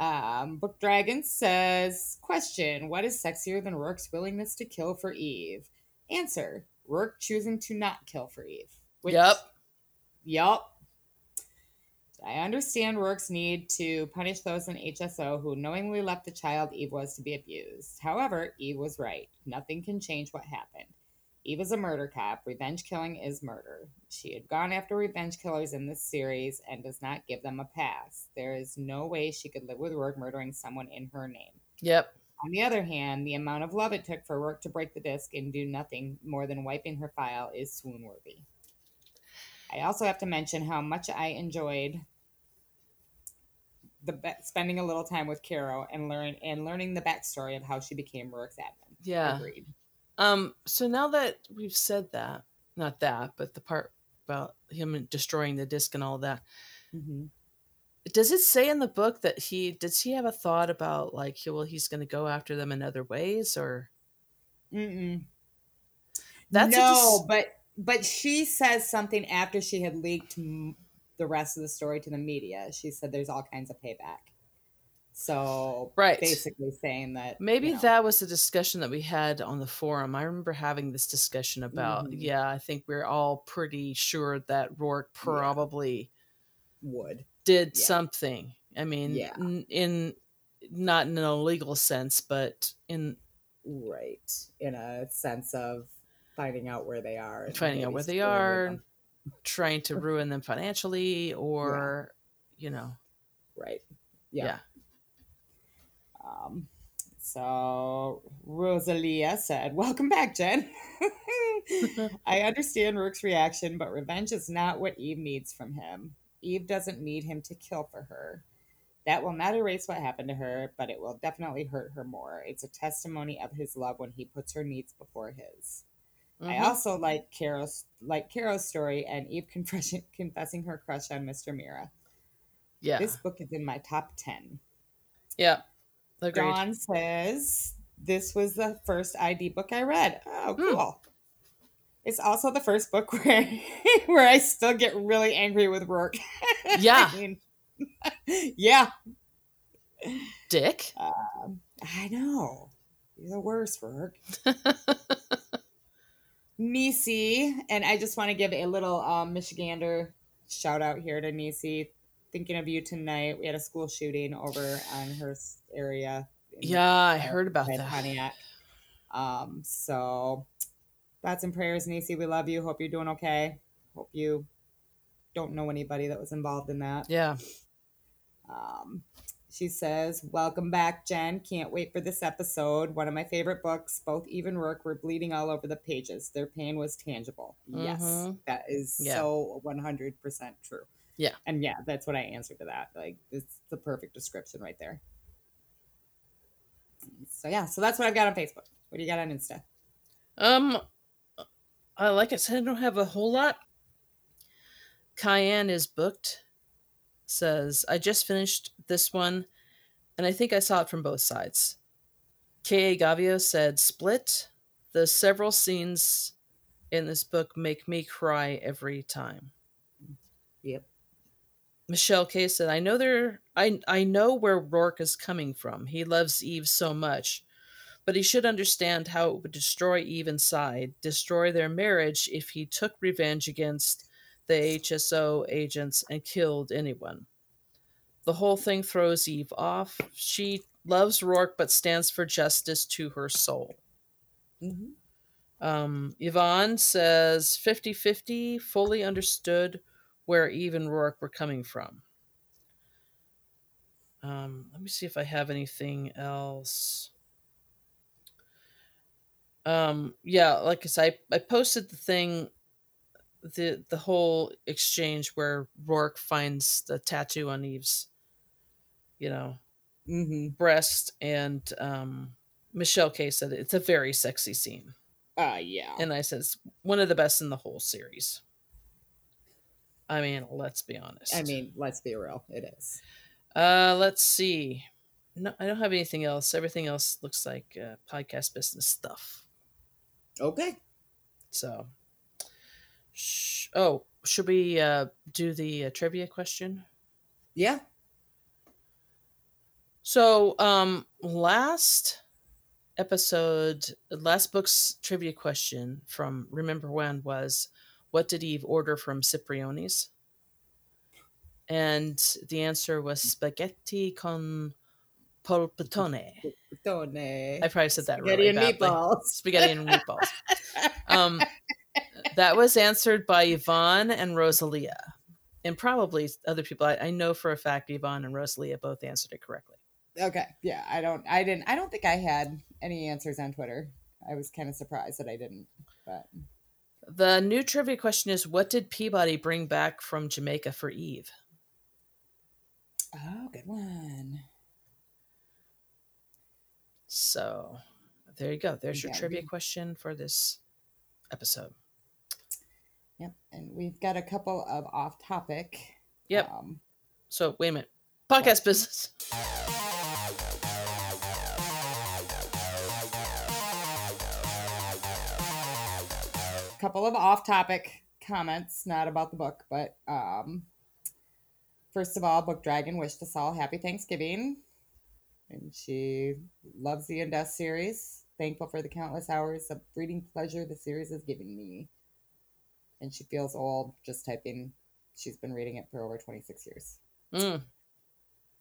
um, Book Dragon says, Question What is sexier than Roarke's willingness to kill for Eve? Answer Roarke choosing to not kill for Eve. Which, yep. Yep. I understand Roarke's need to punish those in HSO who knowingly left the child Eve was to be abused. However, Eve was right. Nothing can change what happened. Eve is a murder cop. Revenge killing is murder. She had gone after revenge killers in this series and does not give them a pass. There is no way she could live with Roarke murdering someone in her name. Yep. On the other hand, the amount of love it took for Roarke to break the disc and do nothing more than wiping her file is swoon worthy. I also have to mention how much I enjoyed the spending a little time with Caro and learn and learning the backstory of how she became Roarke's admin. Yeah. Agreed. Um, so now that we've said that, not that, but the part about him destroying the disc and all that, mm-hmm. does it say in the book that he does he have a thought about like well he's going to go after them in other ways or Mm-mm. That's no, dis- but but she says something after she had leaked the rest of the story to the media. She said there's all kinds of payback. So right, basically saying that maybe you know, that was the discussion that we had on the forum. I remember having this discussion about mm-hmm. yeah, I think we're all pretty sure that Roarke probably yeah. would did yeah. something. I mean, yeah. in, in not in a legal sense, but in right in a sense of finding out where they are, finding out where they are, trying to ruin them financially, or yeah. you know, right? Yeah. yeah. Um, so Rosalia said, Welcome back, Jen. <laughs> I understand Roarke's reaction, but revenge is not what Eve needs from him. Eve doesn't need him to kill for her. That will not erase what happened to her, but it will definitely hurt her more. It's a testimony of his love when he puts her needs before his. Mm-hmm. I also like Caro's like Caro's story and Eve confessing <laughs> confessing her crush on Mr. Mira. Yeah. This book is in my top ten. Yeah. Agreed. Dawn says this was the first ID book I read. Oh, hmm. cool. Mm. It's also the first book <laughs> where where I still get really angry with Roarke. <laughs> Yeah. I mean, yeah. Dick. Uh, I know. You're the worst, Roarke. Nisi, and I just want to give a little um, Michigander shout out here to Nisi thinking of you tonight. We had a school shooting over on her area. Yeah, I heard about that. Pontiac. Um, so thoughts and prayers, Nisi. We love you. Hope you're doing okay. Hope you don't know anybody that was involved in that. Yeah. Um, she says, Welcome back, Jen. Can't wait for this episode. One of my favorite books. Both Eve and Roarke were bleeding all over the pages. Their pain was tangible. Mm-hmm. Yes, that is yeah. so 100% true. Yeah. And yeah, that's what I answered to that. Like it's the perfect description right there. So yeah, so that's what I've got on Facebook. What do you got on Insta? Um uh, like I said, I don't have a whole lot. Cayenne is booked. Says, I just finished this one and I think I saw it from both sides. K.A. Gavio said, Split. The several scenes in this book make me cry every time. Yep. Michelle K said, I know there I I know where Roarke is coming from. He loves Eve so much. But he should understand how it would destroy Eve inside, destroy their marriage if he took revenge against the HSO agents and killed anyone. The whole thing throws Eve off. She loves Roarke but stands for justice to her soul. Mm-hmm. Um, Yvonne says 50 50, fully understood where Eve and Roarke were coming from. Um, let me see if I have anything else. Um, yeah, like I said, I, I posted the thing, the the whole exchange where Roarke finds the tattoo on Eve's, you know, mm-hmm. breast, and um, Michelle K said it's a very sexy scene. Uh yeah. And I says one of the best in the whole series. I mean, let's be honest. I mean, let's be real. It is. Uh, let's see. No, I don't have anything else. Everything else looks like uh, podcast business stuff. Okay. So, sh- oh, should we uh, do the uh, trivia question? Yeah. So, um, last episode, last book's trivia question from Remember When was what did Eve order from Cipriani's? And the answer was spaghetti con polpettone. Polpettone. I probably said that spaghetti really and badly. meatballs. Spaghetti and meatballs. <laughs> um, that was answered by Yvonne and Rosalia, and probably other people. I, I know for a fact Yvonne and Rosalia both answered it correctly. Okay, yeah, I don't, I didn't, I don't think I had any answers on Twitter. I was kind of surprised that I didn't, but the new trivia question is What did Peabody bring back from Jamaica for Eve? Oh, good one. So there you go. There's your trivia question for this episode. Yep. And we've got a couple of off topic. Yep. Um, So wait a minute. Podcast business. couple of off-topic comments, not about the book, but um, first of all, Book Dragon wished us all happy Thanksgiving, and she loves the In Death series. Thankful for the countless hours of reading pleasure the series has given me, and she feels old just typing. She's been reading it for over twenty six years. Mm.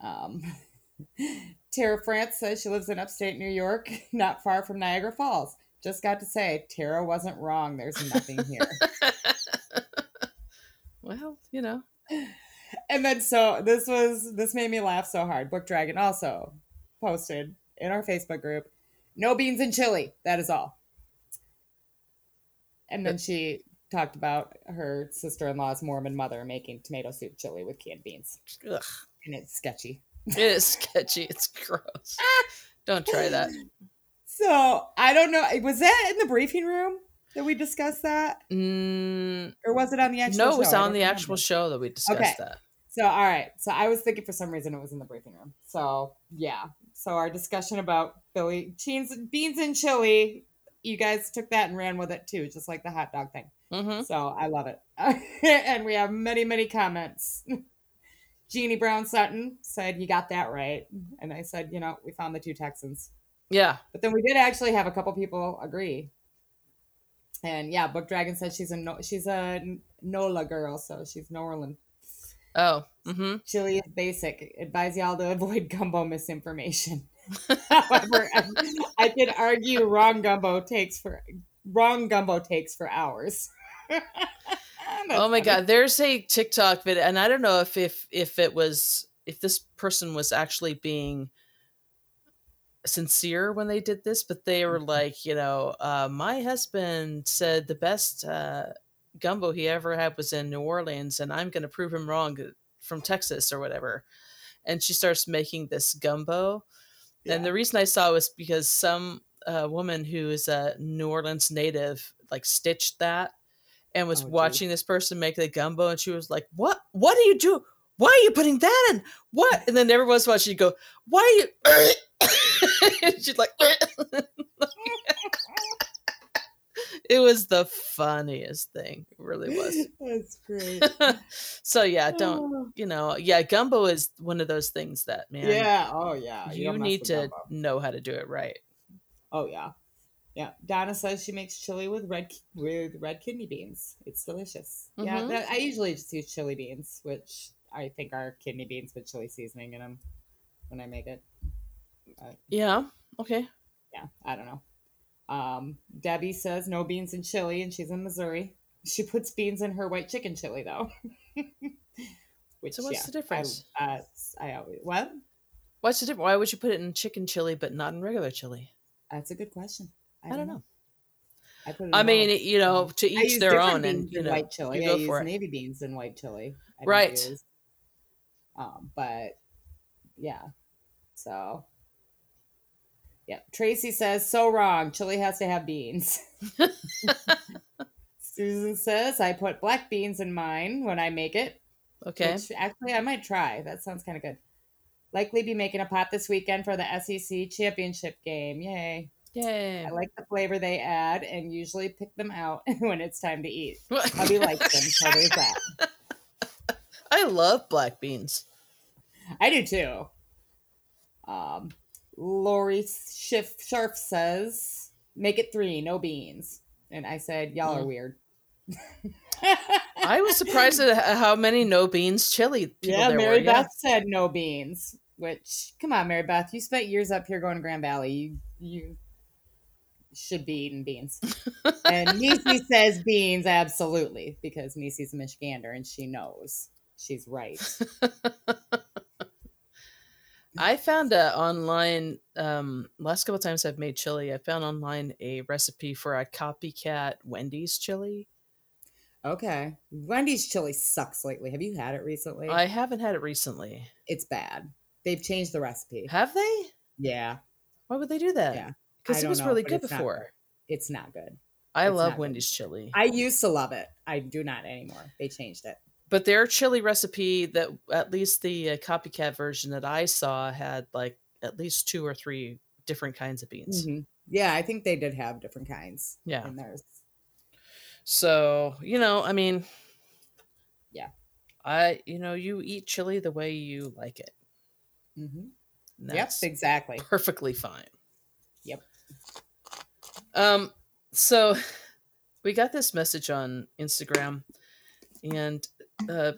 Um, <laughs> Tara France says she lives in upstate New York, <laughs> not far from Niagara Falls. Just got to say, Tara wasn't wrong. There's nothing here. <laughs> well, you know. And then so this was this made me laugh so hard. Book Dragon also posted in our Facebook group, no beans and chili. That is all. And then she talked about her sister-in-law's Mormon mother making tomato soup chili with canned beans. Ugh. And it's sketchy. It is sketchy. It's gross. <laughs> Don't try that. So I don't know. Was that in the briefing room that we discussed that, mm, or was it on the actual? No, it was on the actual show that we discussed okay. that. So all right. So I was thinking for some reason it was in the briefing room. So yeah. So our discussion about Billy beans, beans and chili, you guys took that and ran with it too, just like the hot dog thing. Mm-hmm. So I love it, <laughs> and we have many many comments. <laughs> Jeannie Brown Sutton said, "You got that right," and I said, "You know, we found the two Texans." Yeah. But then we did actually have a couple people agree. And yeah, Book Dragon said she's a no, she's a NOLA girl, so she's New Orleans. Oh, mm-hmm. Chili is basic. Advise y'all to avoid gumbo misinformation. <laughs> However, I, I could argue wrong gumbo takes for wrong gumbo takes for hours. <laughs> oh my funny. god, there's a TikTok video, and I don't know if if if it was if this person was actually being sincere when they did this, but they were mm-hmm. like, you know, uh, my husband said the best uh, gumbo he ever had was in New Orleans, and I'm going to prove him wrong uh, from Texas or whatever. And she starts making this gumbo. Yeah. And the reason I saw was because some uh, woman who is a New Orleans native like stitched that and was oh, watching this person make the gumbo, and she was like, "What? What do you do? Why are you putting that in? What?" And then every once in a while she'd go, "Why are you?" <coughs> She's like, <laughs> it was the funniest thing. It really was. That's great. <laughs> so yeah, don't oh. you know? Yeah, gumbo is one of those things that man. Yeah. Oh yeah. You, you need to gumbo. know how to do it right. Oh yeah. Yeah, Donna says she makes chili with red with red kidney beans. It's delicious. Mm-hmm. Yeah, that, I usually just use chili beans, which I think are kidney beans with chili seasoning in them when I make it. Yeah. Okay. Yeah. I don't know. Um, Debbie says no beans in chili, and she's in Missouri. She puts beans in her white chicken chili, though. <laughs> Which, so what's yeah, the difference? I, uh, I always what? What's the difference? Why would you put it in chicken chili but not in regular chili? That's a good question. I, I don't, know. know. I, put I mean, it, you know, to each their own, and you know, white chili. You I use navy beans and white chili. right. Use. Um, but yeah, so yeah. Tracy says, so wrong. Chili has to have beans. <laughs> Susan says, I put black beans in mine when I make it. Okay. Which actually, I might try. That sounds kind of good. Likely be making a pot this weekend for the SEC championship game. Yay. Yay. I like the flavor they add and usually pick them out <laughs> when it's time to eat. Hubby likes them, <laughs> so there's that. <laughs> I love black beans. I do too. Um, Lori Schiff Sharf says, make it three, no beans. And I said, y'all mm. are weird. I was surprised at how many no beans chili people yeah, Mary were. Beth yeah. said no beans, which, come on, Mary Beth, you spent years up here going to Grand Valley. You, you should be eating beans. <laughs> and Nisi says beans, absolutely, because Nisi's a Michigander and she knows. She's right. <laughs> I found a online um last couple times I've made chili. I found online a recipe for a copycat Wendy's chili. Okay. Wendy's chili sucks lately. Have you had it recently? I haven't had it recently. It's bad. They've changed the recipe. Have they? Yeah. Why would they do that? Yeah. Because it was know, really good it's before. Not it's not good. I it's love Wendy's good. chili. I used to love it. I do not anymore. They changed it. but their chili recipe that at least the uh, copycat version that I saw had like at least two or three different kinds of beans. Mhm. Yeah, I think they did have different kinds Yeah. in theirs. So, you know, I mean, Yeah. I, you know, you eat chili the way you like it. Mm-hmm. and Yep, that's exactly. perfectly fine. Yep. Um, so we got this message on Instagram, and uh,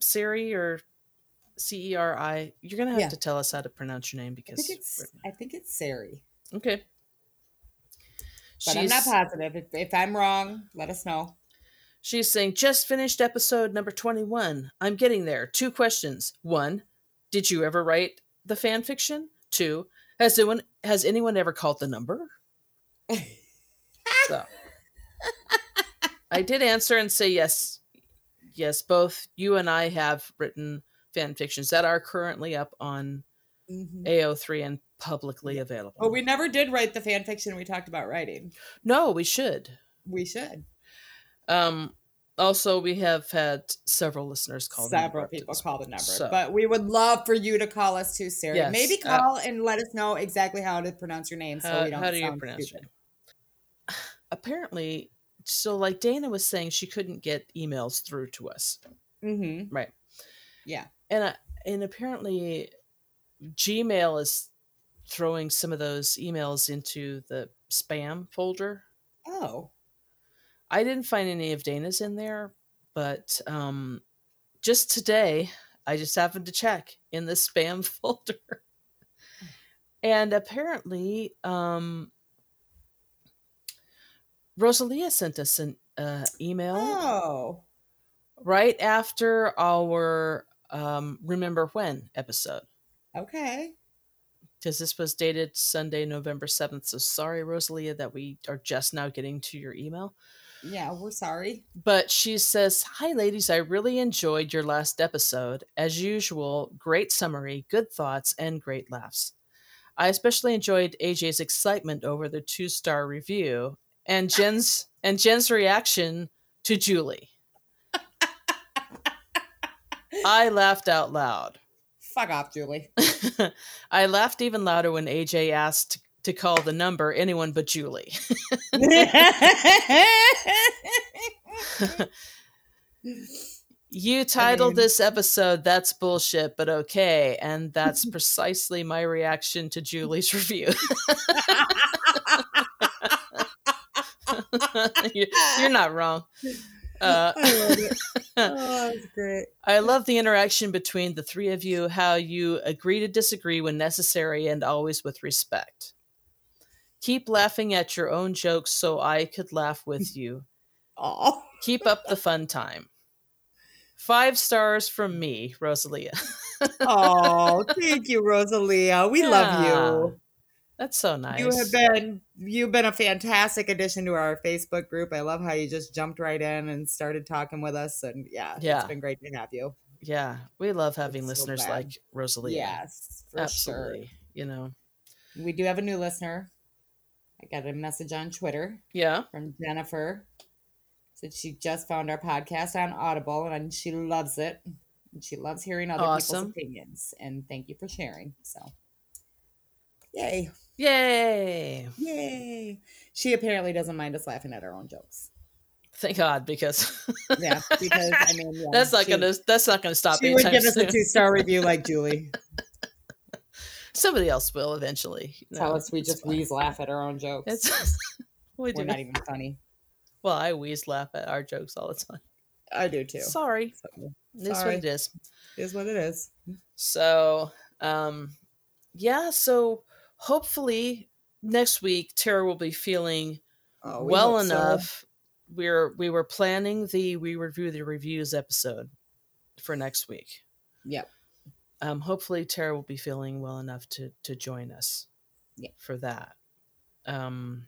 Siri or C E R I, you're gonna have Yeah. to tell us how to pronounce your name I because think it's I think it's Sari. okay. But I'm not positive. If, if I'm wrong, let us know. She's saying, just finished episode number 21. I'm getting there. Two questions. One, did you ever write the fan fiction? Two, has anyone has anyone ever called the number? So I did answer and say yes. Yes, both you and I have written fan fictions that are currently up on Mhm. AO3 and publicly available. But we never did write the fan fiction we talked about writing. no, we should. We should. Um also we have had several listeners call Several people call the number. So- But we would love for you to call us too, Sarah. Yes, Maybe uh, call and let us know exactly how to pronounce your name so How, we don't how do you pronounce stupid. it? <sighs> Apparently, so like Dana was saying, she couldn't get emails through to us, Mm-hmm. right? Yeah. And I, and apparently, Gmail is throwing some of those emails into the spam folder. Oh. I didn't find any of Dana's in there, but um, just today, I just happened to check in the spam <laughs> folder, and apparently, um, Rosalia sent us an uh, email Oh. right after our um, "Remember When" episode Okay. because this was dated Sunday, November seventh. So sorry, Rosalia, that we are just now getting to your email. Yeah, we're sorry. But she says, Hi, ladies. I really enjoyed your last episode. As usual, great summary, good thoughts, and great laughs. I especially enjoyed AJ's excitement over the two star review and Jen's <laughs> and Jen's reaction to Julie. I laughed out loud. Fuck off, Julie. <laughs> I laughed even louder when AJ asked to call the number anyone but Julie. <laughs> You titled mean- this episode "That's Bullshit," but okay, and that's <laughs> precisely my reaction to Julie's review. <laughs> You- You're not wrong. Uh, I love it. Oh, great. I love the interaction between the three of you, how you agree to disagree when necessary and always with respect. Keep laughing at your own jokes so I could laugh with you. <laughs> Keep up the fun time. Five stars from me, Rosalia. <laughs> Oh, thank you, Rosalia. We love you. That's so nice. You have been you've been a fantastic addition to our Facebook group. I love how you just jumped right in and started talking with us and yeah, Yeah. it's been great to have you. yeah, we love having It's listeners glad. like Rosalia. Yes, for absolutely. You know. We do have a new listener. I got a message on Twitter yeah. from Jennifer. Said she just found our podcast on Audible and she loves it. And she loves hearing other Awesome. people's opinions. And thank you for sharing. So Yay. Yay! Yay. She apparently doesn't mind us laughing at our own jokes. Thank God, because <laughs> Yeah, because I mean, <laughs> yeah, that's not she- gonna that's not gonna stop. She would give us a two star review like <laughs> Julie. Somebody else will eventually. you Tell us we just fine. wheeze laugh at our own jokes. It's <laughs> we we're not even funny. Well, I wheeze laugh at our jokes all the time. I do too. Sorry, So, this what Sorry. it is. is what it is. So, um, yeah. So hopefully next week Tara will be feeling Oh, we well hope so. enough. We're we were planning the we review the reviews episode for next week. Yep. Um, hopefully Tara will be feeling well enough to to join us. Yeah. For that. Um,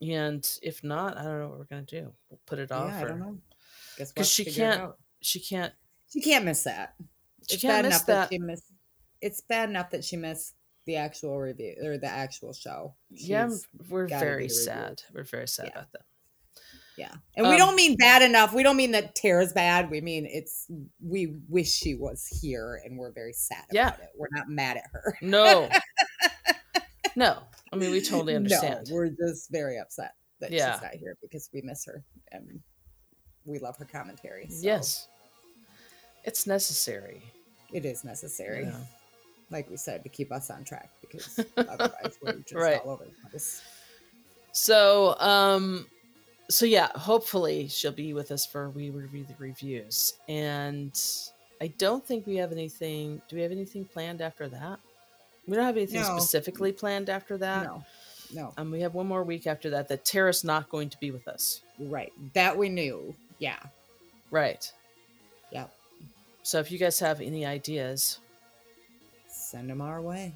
and if not, I don't know what we're gonna do. We'll put it off. Yeah, I don't know. Guess 'Cause we'll she can't- She can't. She can't miss that. She it's can't bad miss enough that. she missed. It's bad enough that she missed the actual review or the actual show. yeah, we're very do the review. sad. We're very sad Yeah. about that. Yeah. And um, we don't mean bad enough. We don't mean that Tara's bad. We mean it's we wish she was here and we're very sad yeah. about it. We're not mad at her. No. <laughs> no. I mean we totally understand. No, we're just very upset that yeah. she's not here because we miss her and we love her commentary. So. Yes. It's necessary. It is necessary. Yeah. Like we said, to keep us on track because <laughs> otherwise we're just right. all over the place. So, um, so yeah, hopefully she'll be with us for we review the reviews. And I don't think we have anything. Do we have anything planned after that? We don't have anything no. specifically planned after that. No, no. Um, we have one more week after that. That Tara's not going to be with us. Right. That we knew. Yeah. Right. Yep. So if you guys have any ideas, send them our way.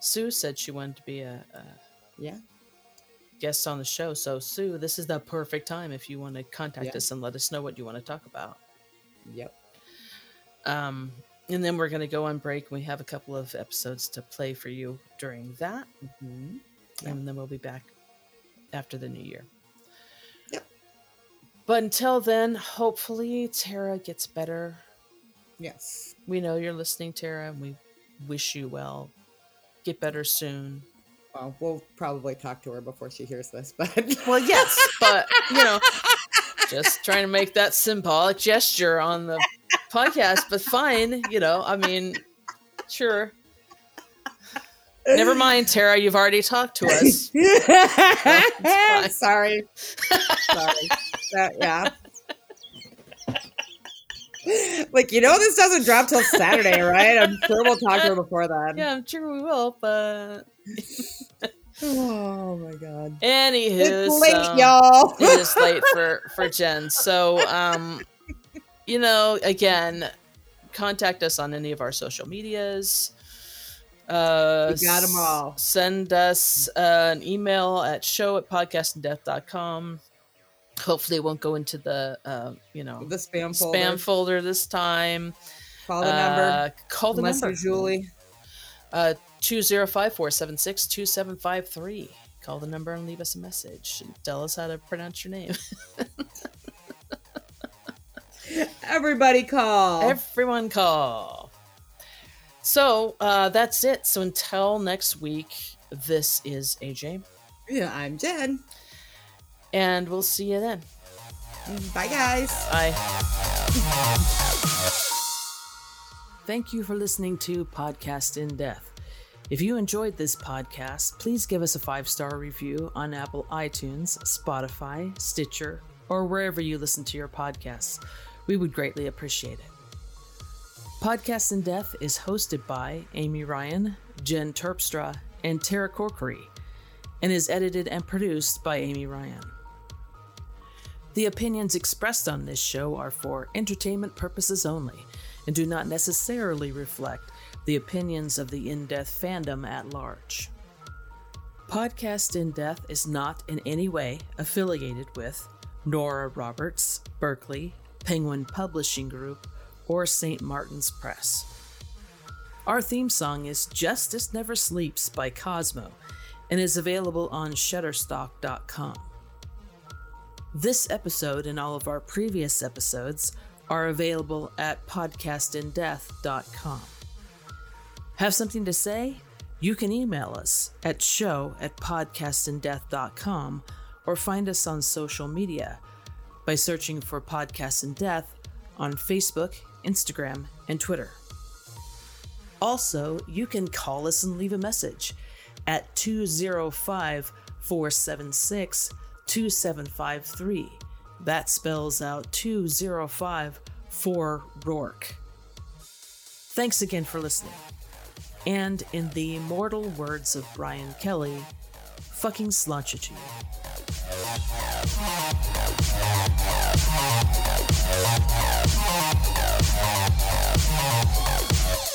Sue said she wanted to be a, a yeah guest on the show. So Sue, this is the perfect time if you want to contact yeah. us and let us know what you want to talk about. Yep. Um, and then we're going to go on break. We have a couple of episodes to play for you during that, mm-hmm. and then we'll be back after the new year. Yep. But until then, hopefully Tara gets better. Yes. We know you're listening, Tara, and we wish you well. Get better soon. Well, we'll probably talk to her before she hears this, but <laughs> well, yes, but you know, just trying to make that symbolic gesture on the podcast, but fine, you know, I mean, sure. Never mind, Tara. You've already talked to us. <laughs> Sorry. Sorry. Uh, yeah. like you know this doesn't drop till Saturday, right? I'm sure we'll talk to her before then. Yeah, I'm sure we will, but oh my god. Anywho, it's late, so, y'all. it is late for for Jen. So um, you know, again, contact us on any of our social medias. Uh, we got them all. Send us uh, an email at show at podcastindeath.com hopefully it won't go into the uh, you know the spam folder. spam folder this time. Call the number. Uh, call the Unless number. Julie. Uh, 205-476-2753. Call the number and leave us a message. And tell us how to pronounce your name. <laughs> Everybody call. Everyone call. So uh, that's it. So until next week, this is AJ. Yeah, I'm Jen. And we'll see you then. Bye, guys. Bye. Thank you for listening to Podcast in Death. If you enjoyed this podcast, please give us a five star review on Apple iTunes, Spotify, Stitcher, or wherever you listen to your podcasts. We would greatly appreciate it. Podcast in Death is hosted by Amy Ryan, Jen Terpstra, and Tara Corkery, and is edited and produced by Amy Ryan. The opinions expressed on this show are for entertainment purposes only and do not necessarily reflect the opinions of the In Death fandom at large. Podcast In Death is not in any way affiliated with Nora Roberts, Berkley, Penguin Publishing Group, or St. Martin's Press. Our theme song is Justice Never Sleeps by Cosmo and is available on Shutterstock.com. This episode and all of our previous episodes are available at podcastindeath.com. Have something to say? You can email us at show at podcastindeath.com or find us on social media by searching for Podcast in Death on Facebook, Instagram, and Twitter. Also, you can call us and leave a message at 205 476 2753. That spells out 205 for Roarke. Thanks again for listening and in the immortal words of Brian Kelly, fucking slotchity. Thank